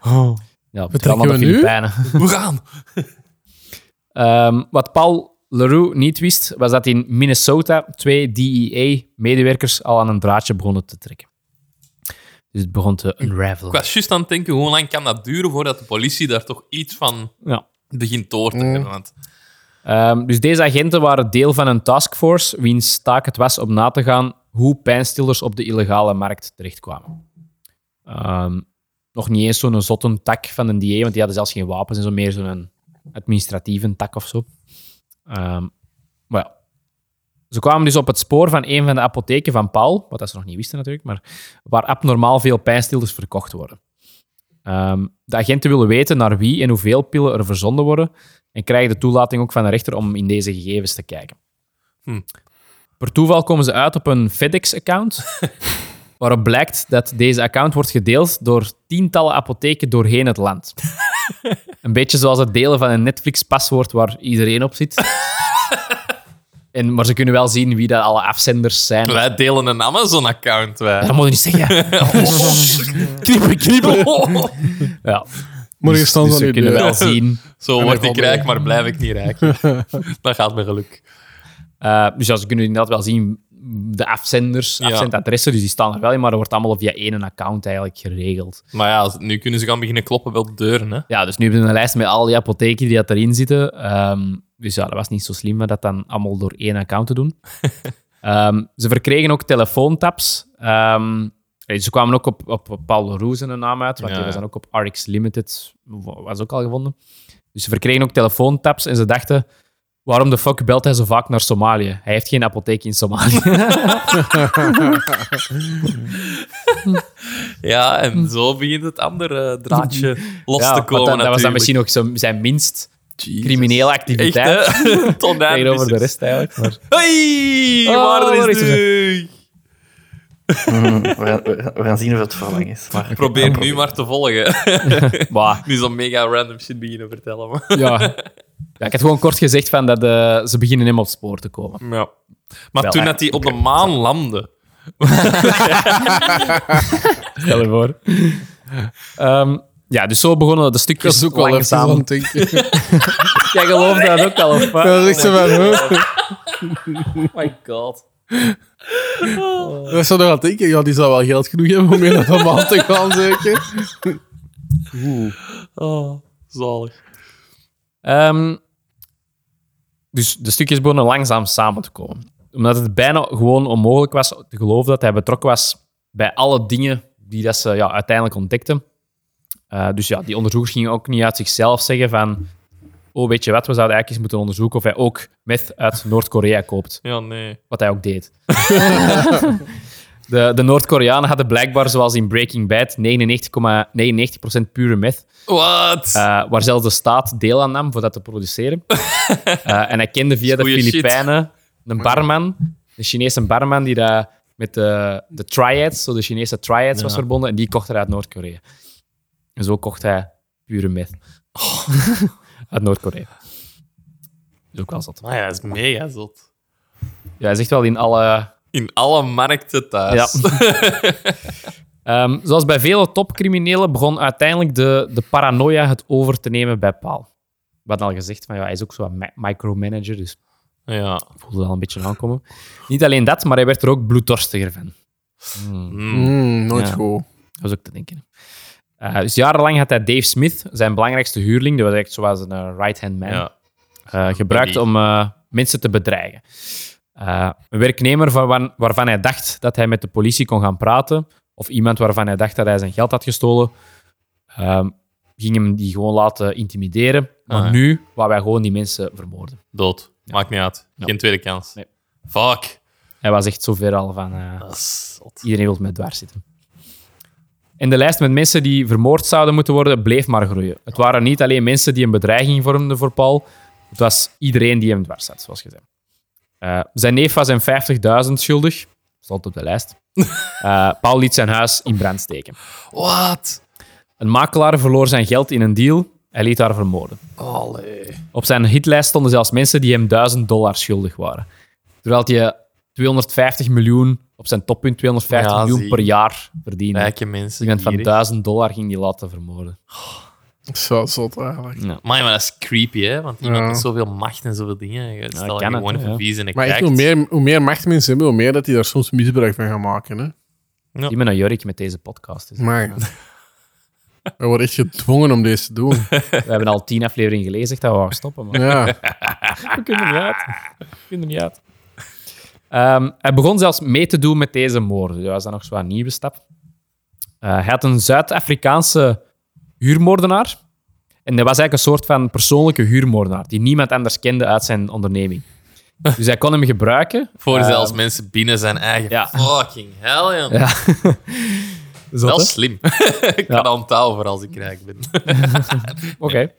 Ja, het Vertrekken kan naar de we nu? Filipijnen. We gaan. Ehm, wat Paul Leroux niet wist, was dat in Minnesota twee DEA-medewerkers al aan een draadje begonnen te trekken. Dus het begon te Ik unravelen. was juist aan het denken, hoe lang kan dat duren voordat de politie daar toch iets van Ja. begint door te hebben? Want Ehm, dus deze agenten waren deel van een taskforce wiens taak het was om na te gaan hoe pijnstillers op de illegale markt terechtkwamen. Ehm, nog niet eens zo'n zotte tak van een DA, want die hadden zelfs geen wapens en zo, meer zo'n administratieve tak of zo. Maar ja. Ze kwamen dus op het spoor van een van de apotheken van Paul, wat dat ze nog niet wisten natuurlijk, maar waar abnormaal veel pijnstillers verkocht worden. Ehm, de agenten willen weten naar wie en hoeveel pillen er verzonden worden en krijgen de toelating ook van de rechter om in deze gegevens te kijken. Hm. Per toeval komen ze uit op een FedEx-account, waarop blijkt dat deze account wordt gedeeld door tientallen apotheken doorheen het land. een beetje zoals het delen van een Netflix-paswoord waar iedereen op zit. En, maar ze kunnen wel zien wie dat alle afzenders zijn. wij delen een Amazon-account. Wij. Dat moet je niet zeggen. knippen, knippen. Ja. Morgen staan Dus ze kunnen wel zien. Zo word ik rijk, maar blijf ik niet rijk. dat gaat met geluk. Eh, dus ja, ze kunnen inderdaad wel zien de afzenders, Ja. afzendadressen, dus die staan er wel in, maar dat wordt allemaal via één account eigenlijk geregeld. Maar ja, nu kunnen ze gaan beginnen kloppen bij de deuren. Hè. Ja, dus nu hebben we een lijst met al die apotheken die dat erin zitten. Ehm, dus ja, dat was niet zo slim om dat dan allemaal door één account te doen. Ehm, ze verkregen ook telefoontaps. Ehm, eh, ze kwamen ook op, op Paul Leroux zijn naam uit, want Ja, die was dan ook op RX Limited, was ook al gevonden. Dus ze verkregen ook telefoontaps en ze dachten, waarom de fuck belt hij zo vaak naar Somalië? Hij heeft geen apotheek in Somalië. Ja, en zo begint het andere draadje los Ja, te komen. dat, dat was dan misschien ook zo zijn minst Jezus. criminele Echt, activiteit. daar Tegenover de rest eigenlijk. Maar... Hey, Oh, waar is is? Mm, we, gaan, we we gaan zien of het verlang is. Maar Probeer nu maar te volgen. Maar, nu zo'n mega random shit beginnen vertellen. Maar. ja. ja, ik had gewoon kort gezegd van dat eh, ze beginnen hem op het spoor te komen. Ja. Maar Wel, toen dat hij op de maan landde, Stel je voor. Ehm, ja, dus zo begonnen de stukjes ook wel even aan langzaam. Jij gelooft dat ook al, of wat? Dat is echt zo van, huh? Oh my god. Dat was zo nog aan het denken. Ja, die zou wel geld genoeg hebben om mee naar de maan te gaan, zeker. oh, zalig. Ehm, dus de stukjes begonnen langzaam samen te komen. Omdat het bijna gewoon onmogelijk was te geloven dat hij betrokken was bij alle dingen die dat ze ja, uiteindelijk ontdekten. Eh, dus ja, die onderzoekers gingen ook niet uit zichzelf zeggen van oh, weet je wat, we zouden eigenlijk eens moeten onderzoeken of hij ook meth uit Noord-Korea koopt. Ja, nee. Wat hij ook deed. de de Noord-Koreanen hadden blijkbaar, zoals in Breaking Bad, 99,99% pure meth. Wat? Uh, waar zelfs de staat deel aan nam voor dat te produceren. Uh, en hij kende via de Goeie. Filipijnen een barman, een Chinese barman die daar met de, de triads, zo de Chinese triads was verbonden, en die kocht er uit Noord-Korea. En zo kocht hij pure meth. uit Noord-Korea. Dat is ook wel zot. Maar ja, dat is mega zot. Ja, hij zegt wel in alle In alle markten thuis. Ehm, zoals bij vele topcriminelen begon uiteindelijk de, de paranoia het over te nemen bij Paul. We hadden al gezegd, van, ja, hij is ook zo'n mi- micromanager, dus Ja. voelde al een beetje aankomen. Niet alleen dat, maar hij werd er ook bloeddorstiger van. Mm, nooit Ja. goed. Dat was ook te denken. Eh, dus jarenlang had hij Dave Smith, zijn belangrijkste huurling, dat was echt zoals een eh, right-hand man, ja. eh, gebruikt Die- om mensen te bedreigen. Een werknemer van, waarvan hij dacht dat hij met de politie kon gaan praten, of iemand waarvan hij dacht dat hij zijn geld had gestolen, ehm, ging hem die gewoon laten intimideren. Maar Ah, nu wou hij gewoon die mensen vermoorden. Dood. Maakt niet uit. Geen tweede kans. Nee. Fuck. Hij was echt zover al van... Iedereen wil met dwars zitten. En de lijst met mensen die vermoord zouden moeten worden, bleef maar groeien. Het waren niet alleen mensen die een bedreiging vormden voor Paul. Het was iedereen die hem dwars zat, zoals gezegd. Eh, zijn neef was hem 50.000 schuldig. Stond op de lijst. Eh, Paul liet zijn huis in brand steken. Wat? Een makelaar verloor zijn geld in een deal. Hij liet haar vermoorden. Allee. Op zijn hitlijst stonden zelfs mensen die hem 1000 dollar schuldig waren. Terwijl hij 250 miljoen, op zijn toppunt 250 Ja, miljoen zie. per jaar verdiende. Rijke mensen. Iemand van gierig. 1000 dollar ging die laten vermoorden. Dat is wel zot eigenlijk. Maar, maar dat is creepy, hè? Want iemand Ja. met zoveel macht en zoveel dingen. Je Stel dat je het, gewoon ja. vies en ik Maar echt, hoe meer, hoe meer macht mensen hebben, hoe meer dat die daar soms misbruik van gaan maken. Hè? Ja. Die met een jurk met deze podcast. Dus. Maar we worden echt gedwongen om deze te doen. We hebben al tien afleveringen gelezen zegt dat we gaan stoppen. Maar Ja. we kunnen er niet uit. We kunnen er niet uit. Ehm, hij begon zelfs mee te doen met deze moorden. Dat was dan nog zo'n nieuwe stap. Eh, hij had een Zuid-Afrikaanse huurmoordenaar. En dat was eigenlijk een soort van persoonlijke huurmoordenaar, die niemand anders kende uit zijn onderneming. Dus hij kon hem gebruiken. Voor Ehm, zelfs mensen binnen zijn eigen ja. fucking hell, joh. Ja. Zot, Wel hè? slim. ik kan dat onthouden voor als ik rijk ben. Oké.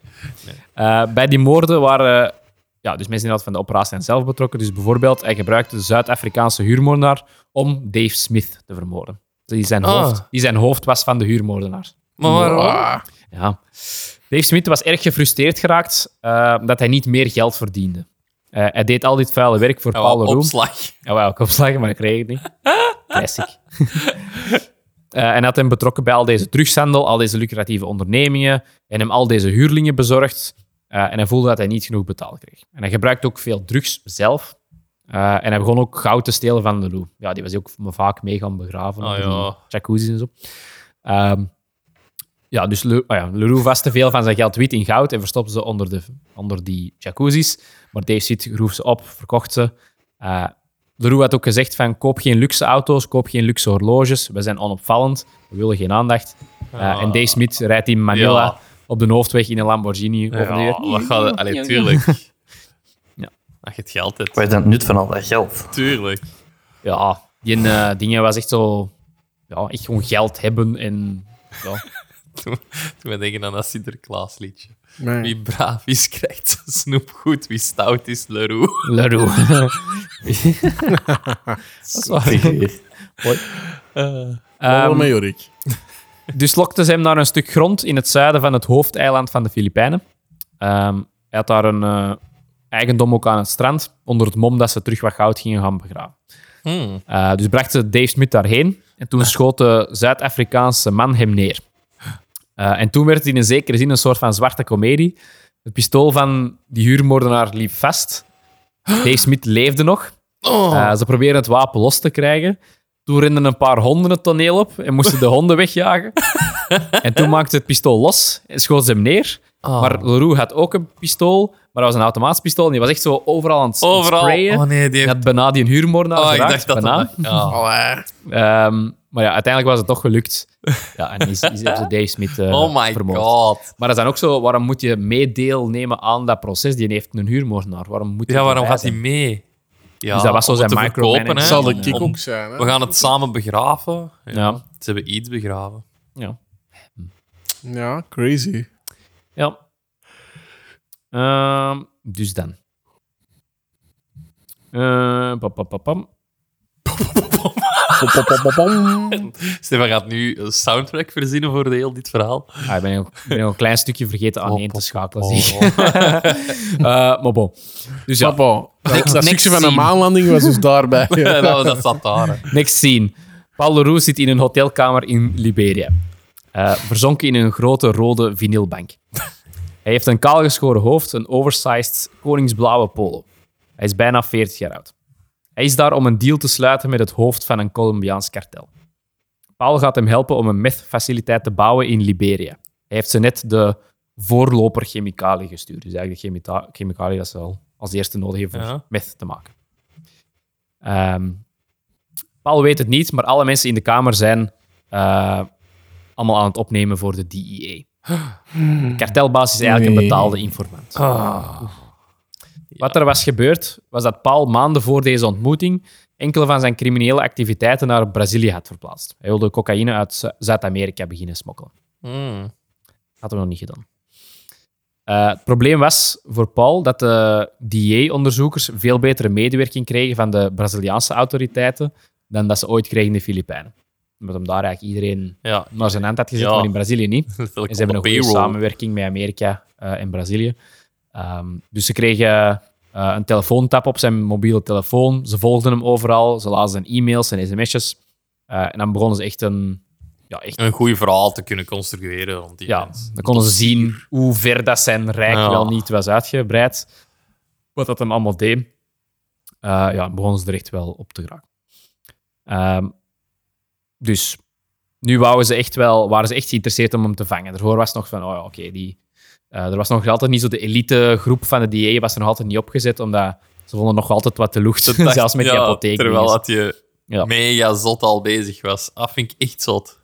Eh, bij die moorden waren ja, dus mensen inderdaad van de operatie en zelf betrokken. Dus bijvoorbeeld, hij gebruikte de Zuid-Afrikaanse huurmoordenaar om Dave Smith te vermoorden. Die zijn, Ah. hoofd, die zijn hoofd was van de huurmoordenaar. Maar waarom? Ah, Ja. Dave Smith was erg gefrustreerd geraakt eh, dat hij niet meer geld verdiende. Eh, hij deed al dit vuile werk voor Ja, Paul Leroux. opslag. Ja, wou ook opslagen, maar ik kreeg het niet. Classic. Eh, en had hem betrokken bij al deze drugshandel, al deze lucratieve ondernemingen en hem al deze huurlingen bezorgd. Eh, en hij voelde dat hij niet genoeg betaald kreeg. En hij gebruikte ook veel drugs zelf. Eh, en hij begon ook goud te stelen van Leroux. Ja, die was ook vaak mee gaan begraven. Oh, ja. Jacuzzi's en zo. Ehm, ja, dus Le, oh ja, Leroux te veel van zijn geld wit in goud en verstopte ze onder, de, onder die jacuzzi's. Maar Dave Smith groef ze op, verkocht ze. Eh Leroux had ook gezegd van koop geen luxe auto's, koop geen luxe horloges. We zijn onopvallend, we willen geen aandacht. Eh, En Dave Smith rijdt in Manila Ja. Op de hoofdweg in een Lamborghini over de Ja, wat gaat? Allee, tuurlijk. Ja. Als je het geld hebt. Wat is dan het nut van al dat geld? Tuurlijk. Ja, die eh, dingen was echt zo... Ja, echt gewoon geld hebben en... Ja, Toen we denken aan dat Sinterklaasliedje. nee. Wie braaf is, krijgt zijn snoep goed. Wie stout is, Leroux. Leroux. Mooi. Allemaal Ehm, met Jorik. Dus lokte ze hem naar een stuk grond in het zuiden van het hoofdeiland van de Filipijnen. Ehm, hij had daar een eh, eigendom ook aan het strand, onder het mom dat ze terug wat goud gingen gaan begraven. Hmm. Eh, dus bracht ze Dave Smith daarheen en toen schoot de Zuid-Afrikaanse man hem neer. Eh, en toen werd het in een zekere zin een soort van zwarte komedie. Het pistool van die huurmoordenaar liep vast. Dave Smith leefde nog. Oh. Ze probeerden het wapen los te krijgen. Toen renden een paar honden het toneel op en moesten de honden wegjagen. en toen maakte het pistool los en schoot ze hem neer. Oh. Maar Leroux had ook een pistool, maar dat was een automatisch pistool. En die was echt zo overal aan het Overal. sprayen. Oh nee, die heeft... had bijna die een huurmoordenaar Oh, ik dacht dat bijna. dat... Ja. Allee. Ehm, maar ja, uiteindelijk was het toch gelukt. Ja, en is, is, Dave Smith eh, Oh my vermoord. god. Maar dat is dan ook zo, waarom moet je meedeelnemen aan dat proces? Die heeft een huurmoordenaar. Waarom moet je Ja, waarom gaat hij mee? Ja, Dus dat was zo zijn te verkopen, micromanaging. hè. Dat zal de kick ook zijn. Hè? We gaan het samen begraven. Ja. Ja. Ze hebben iets begraven. Ja. Ja, crazy. Ja. Ehm, dus dan. Eh, pam, pam, pam, pam. Stefan gaat nu een soundtrack verzinnen voor heel dit verhaal. Ah, ik ben nog, ik ben nog een klein stukje vergeten aan één te schakelen. Zie ik. Eh, maar bon. Dus ja, dat next stukje van de scene. maanlanding was dus daarbij. dat, dat zat daar. hè. next scene. Paul Leroux zit in een hotelkamer in Liberia. Eh, verzonken in een grote rode vinylbank. Hij heeft een kaalgeschoren hoofd, een oversized koningsblauwe polo. Hij is bijna 40 jaar oud. Hij is daar om een deal te sluiten met het hoofd van een Colombiaans kartel. Paul gaat hem helpen om een meth-faciliteit te bouwen in Liberia. Hij heeft ze net de voorloper chemicaliën gestuurd. Dus eigenlijk de chemita- chemicaliën dat ze al als eerste nodig hebben voor Ja. meth te maken. Ehm, Paul weet het niet, maar alle mensen in de kamer zijn eh, allemaal aan het opnemen voor de DEA. De kartelbaas is eigenlijk een betaalde informant. Wat er was gebeurd, was dat Paul maanden voor deze ontmoeting enkele van zijn criminele activiteiten naar Brazilië had verplaatst. Hij wilde cocaïne uit Zu- Zuid-Amerika beginnen smokkelen. Hmm. Hadden we nog niet gedaan. Eh, het probleem was voor Paul dat de DEA-onderzoekers veel betere medewerking kregen van de Braziliaanse autoriteiten dan dat ze ooit kregen in de Filipijnen. Omdat hem daar eigenlijk iedereen Ja, naar zijn hand had gezet, Ja. maar in Brazilië niet. En ze hebben een de goede samenwerking met Amerika eh, en Brazilië. Ehm, dus ze kregen eh, een telefoontap op zijn mobiele telefoon. Ze volgden hem overal. Ze lazen zijn e-mails en sms'jes. Eh, en dan begonnen ze echt een... Ja, echt, Een goed verhaal te kunnen construeren rond die ja, mens. dan konden ze zien hoe ver dat zijn rijk Ja. wel niet was uitgebreid. Wat dat hem allemaal deed. Eh, ja, begonnen ze er echt wel op te geraken. Ehm, dus nu wouden ze echt wel, waren ze echt geïnteresseerd om hem te vangen. Daarvoor was het nog van, oh ja, oké, die... eh, er was nog altijd niet zo de elite groep van de DA, was er nog altijd niet opgezet, omdat ze vonden nog altijd wat te lucht, zelfs met die ja, apotheek. Terwijl dat je Ja. mega zot al bezig was. Dat vind ik echt zot.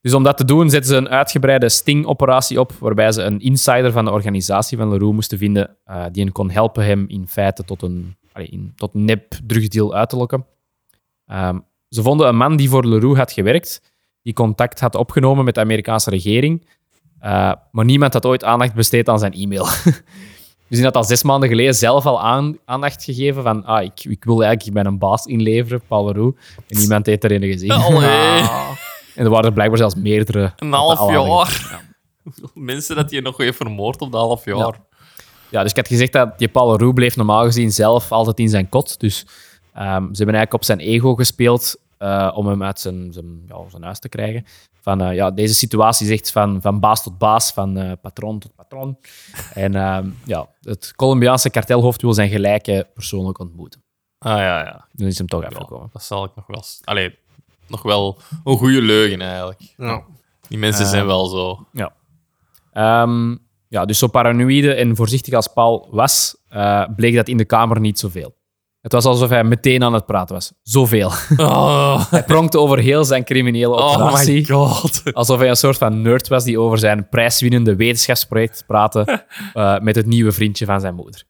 Dus om dat te doen, zetten ze een uitgebreide sting-operatie op, waarbij ze een insider van de organisatie van Leroux moesten vinden, eh, die hen kon helpen hem in feite tot een, allee, in, tot een nep-drugsdeal uit te lokken. Ehm, ze vonden een man die voor Leroux had gewerkt, die contact had opgenomen met de Amerikaanse regering, eh, maar niemand had ooit aandacht besteed aan zijn e-mail. Dus die had al zes maanden geleden zelf al aan, aandacht gegeven van ah, ik, ik wil eigenlijk bij een baas inleveren, Paul. En niemand heeft erin gezien. Allee. En er waren er blijkbaar zelfs meerdere. Een half jaar. Mensen dat je nog heeft vermoord op dat half jaar. Ja, dus ik had gezegd dat die Paul Leroux bleef normaal gezien zelf altijd in zijn kot. Dus ehm, ze hebben eigenlijk op zijn ego gespeeld eh, om hem uit zijn, zijn, ja, zijn huis te krijgen. Van, eh, ja, deze situatie is echt van, van baas tot baas, van eh, patroon tot patroon. En ehm, ja, het Colombiaanse kartelhoofd wil zijn gelijke persoonlijk ontmoeten. Ah ja, ja. Dan is hem toch Ja, afgekomen. dat zal ik nog wel... Allee, nog wel een goede leugen eigenlijk. Ja. Die mensen Eh, zijn wel zo. Ja. Ehm, ja, dus zo paranoïde en voorzichtig als Paul was, eh, bleek dat in de kamer niet zoveel. Het was alsof hij meteen aan het praten was. Zoveel. Oh, Hij pronkte over heel zijn criminele oh my operatie. god. alsof hij een soort van nerd was die over zijn prijswinnende wetenschapsproject praatte eh, met het nieuwe vriendje van zijn moeder.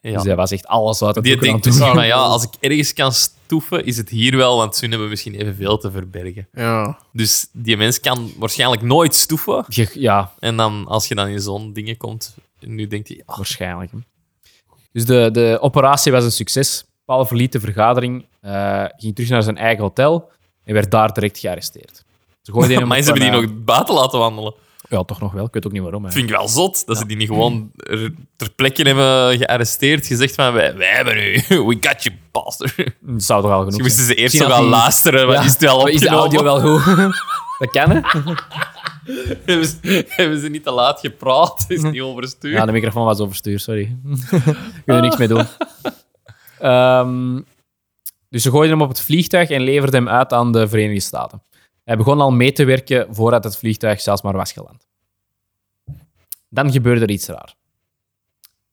Ja. Dus hij was echt alles uit het Die denkt misschien van ja, als ik ergens kan stoeven, is het hier wel, want hun hebben misschien evenveel te verbergen. Ja. Dus die mens kan waarschijnlijk nooit stoeven. Ja, En dan, als je dan in zo'n dingen komt, nu denkt hij, ah, waarschijnlijk. hè. Dus de, de operatie was een succes. Paul verliet de vergadering, eh, ging terug naar zijn eigen hotel en werd daar direct gearresteerd. Ze gooiden hem maar ze hebben die nog buiten laten wandelen. eh, Ja, toch nog wel. Ik weet ook niet waarom. Dat vind ik wel zot, dat ze die niet gewoon er ter plekke hebben gearresteerd, gezegd van, wij, wij hebben u, we got you, bastard. Dat zou toch wel genoeg Misschien moesten ze eerst nog wel die- luisteren, maar Ja. is het wel Is de audio wel goed? Dat kan, hè? hebben, ze, hebben ze niet te laat gepraat? Is niet overstuurd? Ja, de microfoon was overstuur, sorry. Ik wil er niks mee doen. Ehm, dus ze gooiden hem op het vliegtuig en leverden hem uit aan de Verenigde Staten. Hij begon al mee te werken voordat het vliegtuig zelfs maar was geland. Dan gebeurde er iets raar.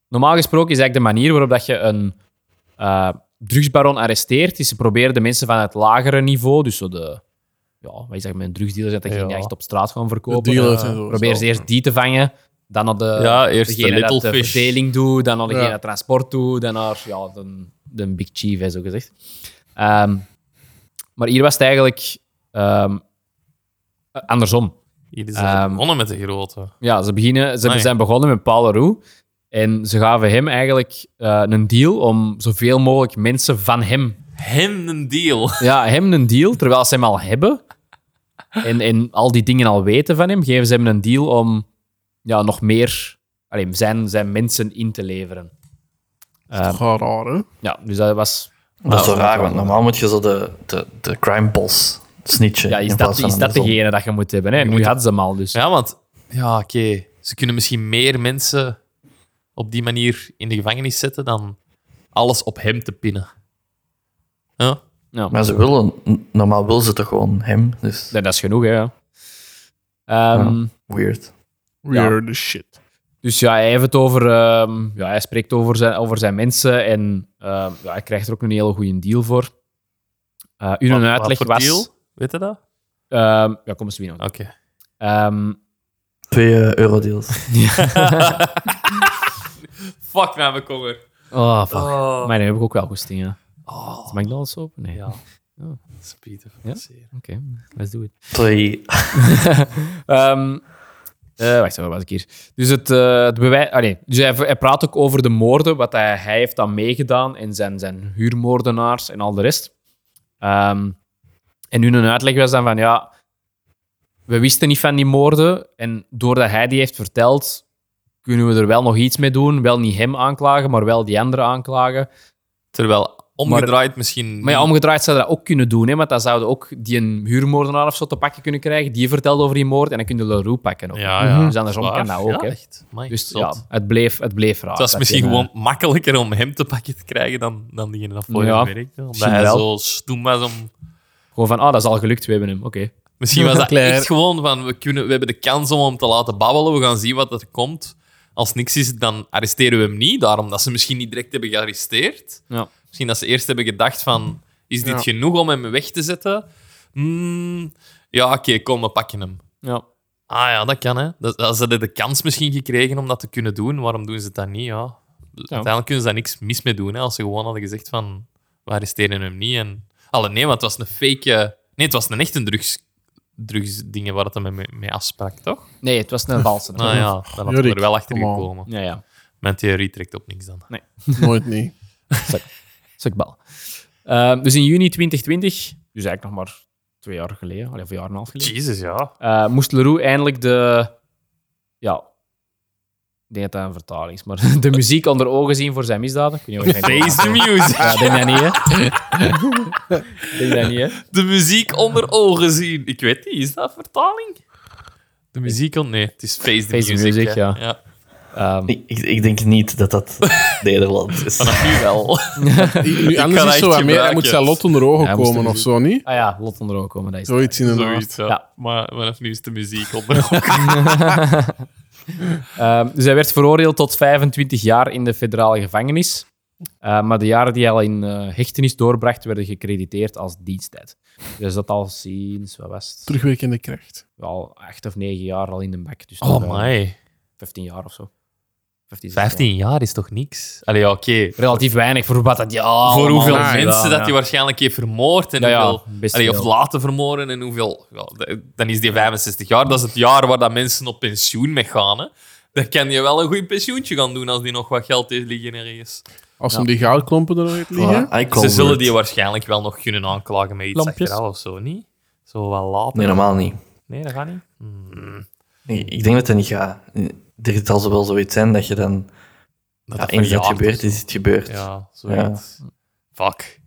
Normaal gesproken is eigenlijk de manier waarop dat je een eh, drugsbaron arresteert, is ze proberen de mensen van het lagere niveau, dus zo de, ja, wat je zegt met een drugsdealer, dat je Ja. niet echt op straat gaan verkopen. De zo. Probeer ze eerst die te vangen, dan naar de, Ja, eerst de degene dat little de fish. verdeling doet, dan naar degene Ja. dat transport doet, dan naar ja, de, de big chief, hè, zo gezegd. Ehm, maar hier was het eigenlijk ehm, eh, andersom. Hier is Ehm, begonnen met de grote. Ja, ze, beginnen, ze zijn begonnen met Paul Leroux en ze gaven hem eigenlijk eh, een deal om zoveel mogelijk mensen van hem Hem een deal. Ja, hem een deal, terwijl ze hem al hebben. En, en al die dingen al weten van hem, geven ze hem een deal om ja, nog meer allee, zijn, zijn mensen in te leveren. Dat is toch wel raar, hè? Ja, dus dat was... Dat is zo raar, want normaal moet je zo de, de, de crime boss snitchen. Ja, is dat, is dat degene dat je moet hebben? Hè? Nu hadden ze hem al, dus... Ja, want... Ja, oké. Ze kunnen misschien meer mensen op die manier in de gevangenis zetten dan alles op hem te pinnen. Ja? Ja. Maar ze willen, normaal wil ze toch gewoon hem, dus Nee, dat is genoeg, hè. ja. Ehm, weird. Weird as shit. Dus ja, hij heeft het over... ehm, ja, hij spreekt over zijn, over zijn mensen en ehm, ja, hij krijgt er ook een hele goede deal voor. Uh, uw Wat- uitleg wat voor was... deal? Weet je dat? ehm, ja, kom eens binnen. Oké. Ehm, Twee eh, eurodeals. Fuck naar mijn konger. oh, fuck. Oh. Maar nee, heb ik ook wel goesting, ja. Oh. Is McDonald's open? Nee. Ja. Oh. Speed of Ja? Oké, let's do it. Twee. Ehm eh, wacht, waar was ik hier? Dus het, eh het bewijs... Ah, nee. dus hij, hij praat ook over de moorden, wat hij, hij heeft dan meegedaan en zijn, zijn huurmoordenaars en al de rest. Ehm, en hun uitleg was dan van, ja, we wisten niet van die moorden en doordat hij die heeft verteld, kunnen we er wel nog iets mee doen. Wel niet hem aanklagen, maar wel die andere aanklagen. Terwijl omgedraaid misschien... Maar ja, omgedraaid zou dat ook kunnen doen, hè, want dan zouden ook die een huurmoordenaar of zo te pakken kunnen krijgen. Die vertelde over die moord en dan kun je Leroux pakken. Ook. Ja, ja. Dus andersom Zwaar. kan dat ook. Ja, hè. echt. Amai, Dus zot. ja, het bleef, het bleef raar. Het was misschien eh, gewoon makkelijker om hem te pakken te krijgen dan, dan diegene dat voor Ja, werkte. Omdat hij wel. zo stoem was om... Gewoon van, ah, dat is al gelukt, we hebben hem. Oké. Misschien was dat echt gewoon van, we, kunnen, we hebben de kans om hem te laten babbelen, we gaan zien wat er komt. Als niks is, dan arresteren we hem niet. Daarom dat ze misschien niet direct hebben gearresteerd. Ja. Misschien dat ze eerst hebben gedacht van, is dit Ja. genoeg om hem weg te zetten? Hmm, ja, oké, kom, we pakken hem. Ja. Ah ja, dat kan, hè. Dat, dat ze hadden de kans misschien gekregen om dat te kunnen doen. Waarom doen ze dat niet? Ja. Uiteindelijk kunnen ze daar niks mis mee doen. Hè, als ze gewoon hadden gezegd van, we arresteren hem niet. En... Alle nee, want het was een fake... eh, Nee, het was een echt een drugs, drugsdingen waar het hem mee, mee afsprak, toch? Nee, het was een valse. Nou ja, dan had ik er wel achter gekomen. Ja, ja. Mijn theorie trekt op niks dan. Nooit niet. Sukbal. Ehm, dus in juni 2020, dus eigenlijk nog maar twee jaar geleden, allee, of een jaar en een half geleden, Jezus, ja. eh, moest Leroux eindelijk de... Ja, ik denk dat dat een vertaling is, maar de muziek onder ogen zien voor zijn misdaden. Ik weet niet of jij- Face the music. Ja, denk dat niet, hè? denk dat niet, hè? De muziek onder ogen zien. Ik weet niet, is dat vertaling? De muziek on... Nee, het is Face the Face the Music. Music, ja. ja. Ehm, Ik, ik, denk niet dat dat Nederland is. Vanaf nu wel. Nu, anders is zo wat meer, hij moet zijn lot onder ogen Ja, komen of zo, niet? ah ja, lot onder ogen komen, dat is Zoiets inderdaad. Zoiets, ja. Ja. Maar vanaf nu is de muziek onder ogen. Ehm, dus hij werd veroordeeld tot 25 jaar in de federale gevangenis. Eh, maar de jaren die hij al in eh, hechtenis doorbracht, werden gecrediteerd als diensttijd. Dus dat al sinds, wat was het? Terugwerkende kracht. Al acht of negen jaar al in de bak. Dus Oh eh, my. 15 jaar of zo. 15, 16 jaar. 15 jaar is toch niks? Allee, ja, oké. Relatief weinig voor wat dat ja. Voor hoeveel mensen Ja, dat ja. hij waarschijnlijk heeft vermoord en Ja, ja, hoeveel... allee, of laten vermoorden en hoeveel... Dan is die 65 jaar. Dat is het jaar waar dat mensen op pensioen mee gaan. Hè. Dan kan je wel een goed pensioentje gaan doen als die nog wat geld heeft liggen ergens. Als hem die goudklompen er nog heeft liggen. Ze zullen die waarschijnlijk wel nog kunnen aanklagen met iets Lampjes. achteraf of zo, niet? Zo wat later. Nee, normaal niet. Nee, dat gaat niet. Hmm. Nee, ik denk dat dat niet gaat. Er zal zo wel zoiets zijn dat je dan... Dat Ja, eens dat gebeurt, is het gebeurd. zo. Ja, zoiets. Fuck.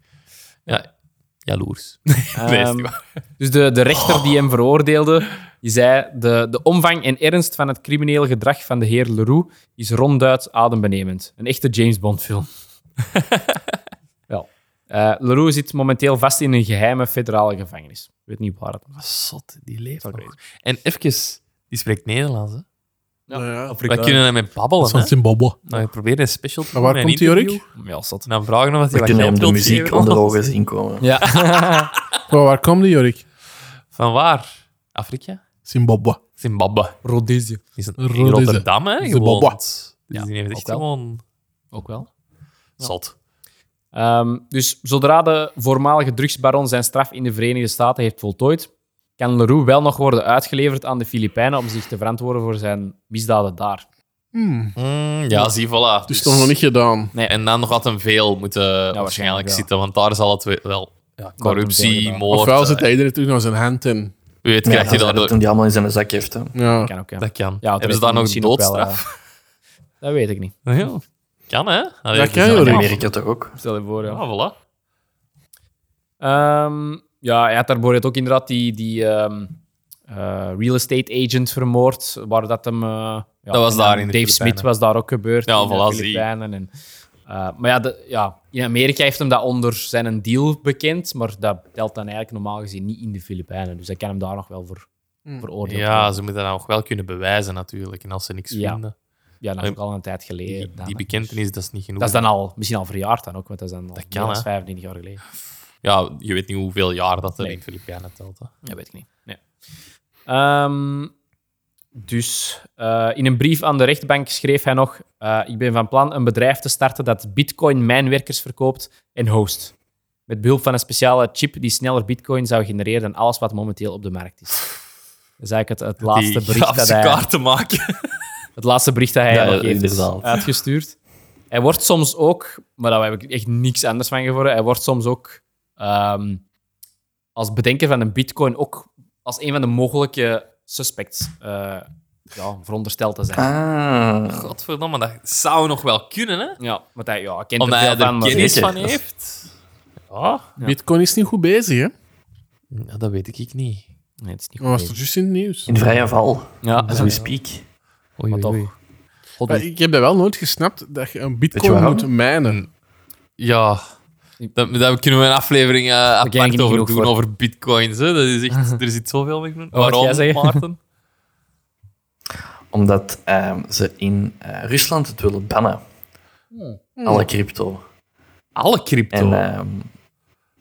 Ja, jaloers. Ehm, Nee. Dus de, de rechter die hem veroordeelde, die zei de, de omvang en ernst van het criminele gedrag van de heer Leroux is ronduit adembenemend. Een echte James Bond film. ja. Eh, Leroux zit momenteel vast in een geheime federale gevangenis. Ik weet niet waar het is. Zot, die leeft nog. En even, die spreekt Nederlands, hè? Ja, ja. Wij kunnen hem met babbelen, Van hè? Zimbabwe. Nou, ik probeer een special te Maar waar komt die, interview. Jorik? Ja, zot. En dan vragen we wat hij kunnen hem de muziek onder ogen zien komen. Ja. Maar waar komt die, Jorik? Van waar? Afrika? Zimbabwe. Zimbabwe. Rhodesië. Is een Rhodesia. in Rotterdam, hè? Zimbabwe. Dus Ja, die heeft ook echt wel. gewoon... Ook wel. Zot. Ehm, dus zodra de voormalige drugsbaron zijn straf in de Verenigde Staten heeft voltooid, kan Leroux wel nog worden uitgeleverd aan de Filipijnen om zich te verantwoorden voor zijn misdaden daar. Mm, ja, zie, voilà. Dus toch nog niet gedaan. Nee. En dan nog wat een veel moeten waarschijnlijk waarschijnlijk, ja. zitten, want daar zal het we- wel ja, corruptie, moord... Ofwel eh, zit hij iedereen terug naar zijn hand in. Wie weet Ja, krijg je dat dat dat door... toen die allemaal in zijn zak heeft. Hè. Ja. Kan ook, ja. Dat kan. Ja, Hebben ze daar nog ook wel, doodstraf? eh, dat weet ik niet. Ja, kan hè? Allee, dus kan, In. Amerika toch ook. Stel je voor, ja. Ja, voilà. Ehm, ja, hij had daarvoor het ook inderdaad die, die ehm, eh, real estate agent vermoord, waar dat hem... eh, ja, Dat was en daar in de Dave Filipijnen. Smith was daar ook gebeurd Ja, in de voilà. Filipijnen. En, eh, maar ja, de, ja, in Amerika heeft hem dat onder zijn deal bekend, maar dat telt dan eigenlijk normaal gezien niet in de Filipijnen. Dus hij kan hem daar nog wel voor veroordeeld Ja, worden. ze moeten dat nog wel kunnen bewijzen natuurlijk. En als ze niks Ja. vinden, Ja, dat is ook al een tijd geleden. die, die bekentenis, dat is niet genoeg. Dat is dan al, misschien al verjaard dan ook, want dat is dan al Dat meer kan, dan hè. 25 jaar geleden. Ja, je weet niet hoeveel jaar dat er Nee. in Filipijnen telt. Hè. Dat weet ik niet. Nee. Ehm, dus eh, in een brief aan de rechtbank schreef hij nog: eh, Ik ben van plan een bedrijf te starten dat Bitcoin-mijnwerkers verkoopt en host. Met behulp van een speciale chip die sneller Bitcoin zou genereren dan alles wat momenteel op de markt is. Dat is eigenlijk het, het laatste Die bericht dat hij, kaarten maken. het laatste bericht dat hij Ja, nog heeft inderdaad. uitgestuurd. Hij wordt soms ook, maar daar heb ik echt niks anders van gevonden, hij wordt soms ook ehm, als bedenker van een bitcoin ook als een van de mogelijke suspects eh, ja, verondersteld te zijn. Ah. Godverdomme, dat zou nog wel kunnen, hè? Ja, want hij ja, hij kent Omdat er van. er maar- kennis van heeft. Ja, Bitcoin is niet goed bezig, hè? ja, dat weet ik niet. Nee, het is niet Dat was goed. toch juist in het nieuws. In vrije val, Ja, as we speak. Oei, maar oei, toch. oei. God, Maar ik heb dat wel nooit gesnapt, dat je een bitcoin moet mijnen. Ja, daar, daar kunnen we een aflevering uh, apart over doen, voor. over bitcoins. Hè. Dat is echt, er zit zoveel mee doen. Jij Waarom? Maarten? Omdat ehm, ze in eh, Rusland het willen bannen. Alle crypto. Alle crypto. En, ehm,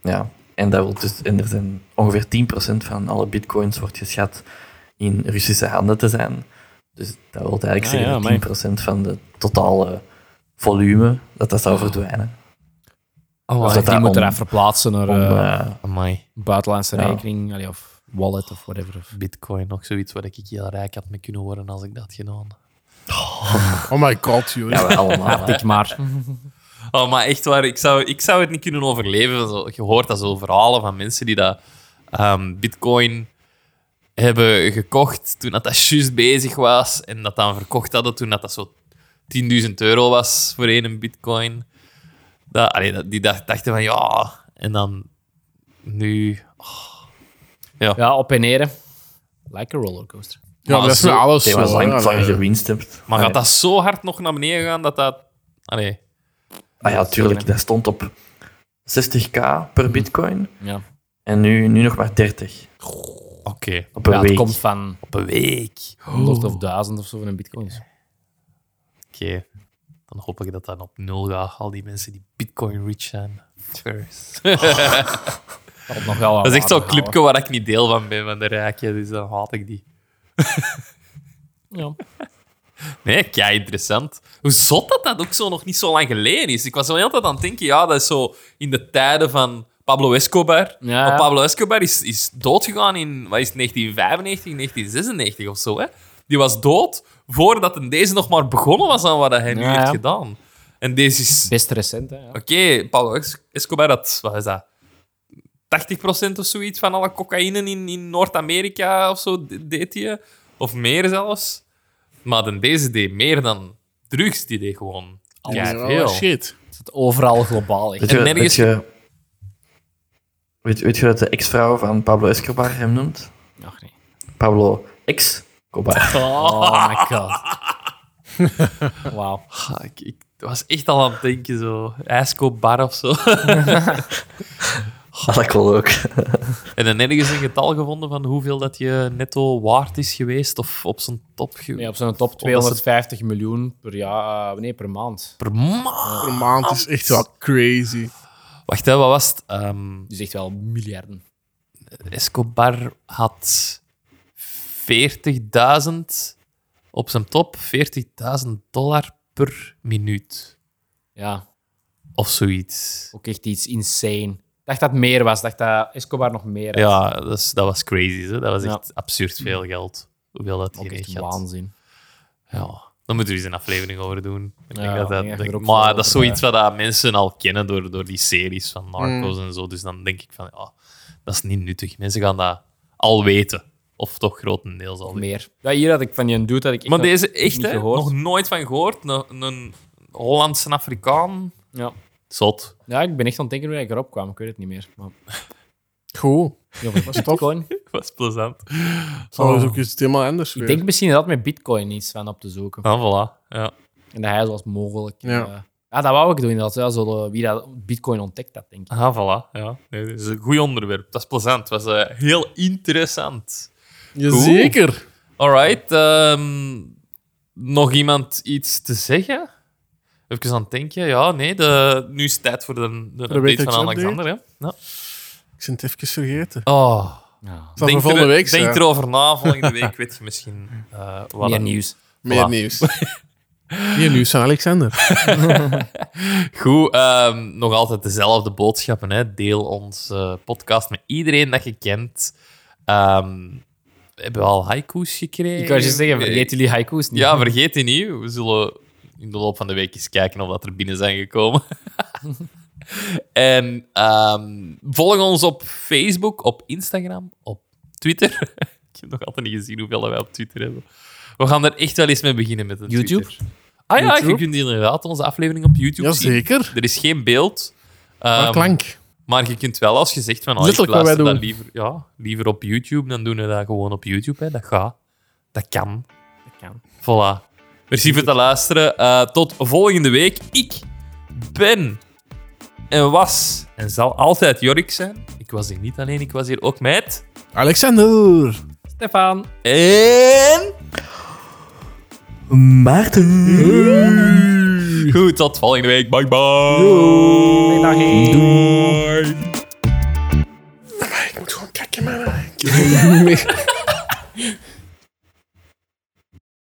ja, en, dat wil dus, en er zijn ongeveer 10% van alle bitcoins wordt geschat in Russische handen te zijn. Dus dat wil eigenlijk Ah, zeggen ja, dat amai. 10% van de totale volume dat dat zou verdwijnen. Oh, Of dat die moet om- er even verplaatsen naar Om, eh, eh, buitenlandse ja. rekening allee, of wallet of whatever. Bitcoin, nog zoiets waar ik heel rijk had mee kunnen worden als ik dat had gedaan. Oh my god, joh. ja, allemaal. Ik maar. Oh, maar echt waar, ik zou, ik zou het niet kunnen overleven. Zo, je hoort dat zo verhalen van mensen die dat ehm, bitcoin hebben gekocht toen dat, dat juist bezig was en dat dan verkocht hadden toen dat, dat zo 10.000 euro was voor één bitcoin. Dat, allee, die dacht- dachten van ja, en dan nu... Ja, op en neer. Like a rollercoaster. Ja, maar dat is zo- alles zo. was lang, lang gewinst hebt. Maar gaat dat zo hard nog naar beneden gaan dat dat... Allee, Ah ja, tuurlijk. Dat stond op 60k per bitcoin. Ja, En nu, nu nog maar 30 oké. op een ja het komt van Op een week. 100 of 1000 of zo van een bitcoin. Oké. Dan hoop ik dat dat op nul gaat. Al die mensen die bitcoin rich zijn. First. Dat, nog wel Dat is echt zo'n clubje waar ik niet deel van ben, van de rijken. Dus dan haat ik die. houden. Nee, kei interessant. Hoe zot dat dat ook zo nog niet zo lang geleden is. Ik was wel altijd aan het denken, ja, dat is zo in de tijden van Pablo Escobar. Ja. Maar Pablo Escobar is, is doodgegaan in, wat is het, 1995, 1996 of zo, hè? Die was dood voordat deze nog maar begonnen was aan wat hij nu Ja, heeft ja. gedaan. En deze is... Best recent, hè. Ja. Oké, Pablo Es- Escobar had, wat is dat? 80% of zoiets van alle cocaïne in, in Noord-Amerika of zo de- deed hij. Of meer zelfs. Maar dan deze deed meer dan drugs. Die deed gewoon Ja, veel. oh, shit. Het is overal globaal. echt. Weet je, En nergens- weet, je, weet, weet je dat de ex-vrouw van Pablo Escobar hem noemt? Ach, nee. Pablo Escobar. Oh my god. Wauw. Ah, ik, ik was echt al aan het denken, zo. Escobar of zo. Ah, dat ook. en dan nergens een getal gevonden van hoeveel dat je netto waard is geweest. Of op zijn top ge- Nee, op zo'n top 250 miljoen per jaar, eh, nee, per maand. per maand. Per maand is echt wel crazy. Wacht, hè, wat was het? Ehm, Dus echt wel miljarden. Escobar had 40.000 op zijn top, 40.000 dollar per minuut. Ja, Of zoiets. ook echt iets insane. Ik dacht dat het meer was. Ik dacht dat Escobar nog meer had. Ja, dat, is- dat was crazy. Hè? Dat was Ja. echt absurd veel geld. Hoeveel dat hij echt had. waanzin. Ja. Daar moeten we eens een aflevering over doen. Ik denk dat denk maar dat is zoiets wat dat mensen al kennen door, door die series van Narcos en zo. Dus dan denk ik van, ja, dat is niet nuttig. Mensen gaan dat al weten. Of toch grotendeels al. Meer. Ja, hier had ik van die dude dat ik echt Maar nog deze echt, niet hè, gehoord. nog nooit van gehoord. Een, een Hollandse Afrikaan. Ja. Zot. ja, ik ben echt aan het denken hoe ik erop kwam. Ik weet het niet meer. Maar... Goed. Ja, was. Bitcoin? was plezant. Zal eens ook iets helemaal anders Ik denk misschien dat met Bitcoin iets van op te zoeken. Ah, voilà. Ja. En dat hij zoals mogelijk. Ja. eh, ja, dat wou ik doen. Dat, ja, zo, wie dat Bitcoin ontdekt, dat denk ik. Ah, voilà. Ja. Nee, dat is een goed onderwerp. Dat is plezant. Het was eh, heel interessant. Jazeker. Alright. ehm, nog iemand iets te zeggen? Even aan het denken. Ja, nee. De, nu is het tijd voor de, de update van. Alexander. Hè? Ja. Ik ben het even vergeten. Oh. Ja. Denk, er, week denk erover na. Volgende week weet je misschien eh, wat. Meer er- nieuws. Meer Voilà. nieuws. Meer nieuws van Alexander. Goed, ehm, nog altijd dezelfde boodschappen. Hè. Deel onze podcast met iedereen dat je kent. Ehm, we hebben al haiku's gekregen. Ik wou je zeggen, vergeet jullie haiku's niet. Ja, vergeet die niet. We zullen in de loop van de week eens kijken of dat er binnen zijn gekomen. en ehm, volg ons op Facebook, op Instagram, op Twitter. Ik heb nog altijd niet gezien hoeveel wij op Twitter hebben. We gaan er echt wel eens mee beginnen met een YouTube? Twitter. Ah ja, YouTube? je kunt inderdaad onze aflevering op YouTube zien. Jazeker. Er is geen beeld. Maar Ehm, klank. Maar je kunt wel, als je zegt van, oh, ik luister dat liever, ja, liever op YouTube, dan doen we dat gewoon op YouTube. Hè. Dat gaat. Dat kan. Dat kan. Voilà. Merci voor het luisteren. Eh, tot volgende week. Ik ben en was en zal altijd Jorik zijn. Ik was hier niet alleen, ik was hier ook met... Alexander. Stefan. En... Maarten. Goed, tot volgende week. Bye bye. Hey, dag, hey. Ik moet gewoon kijken, man. Ik-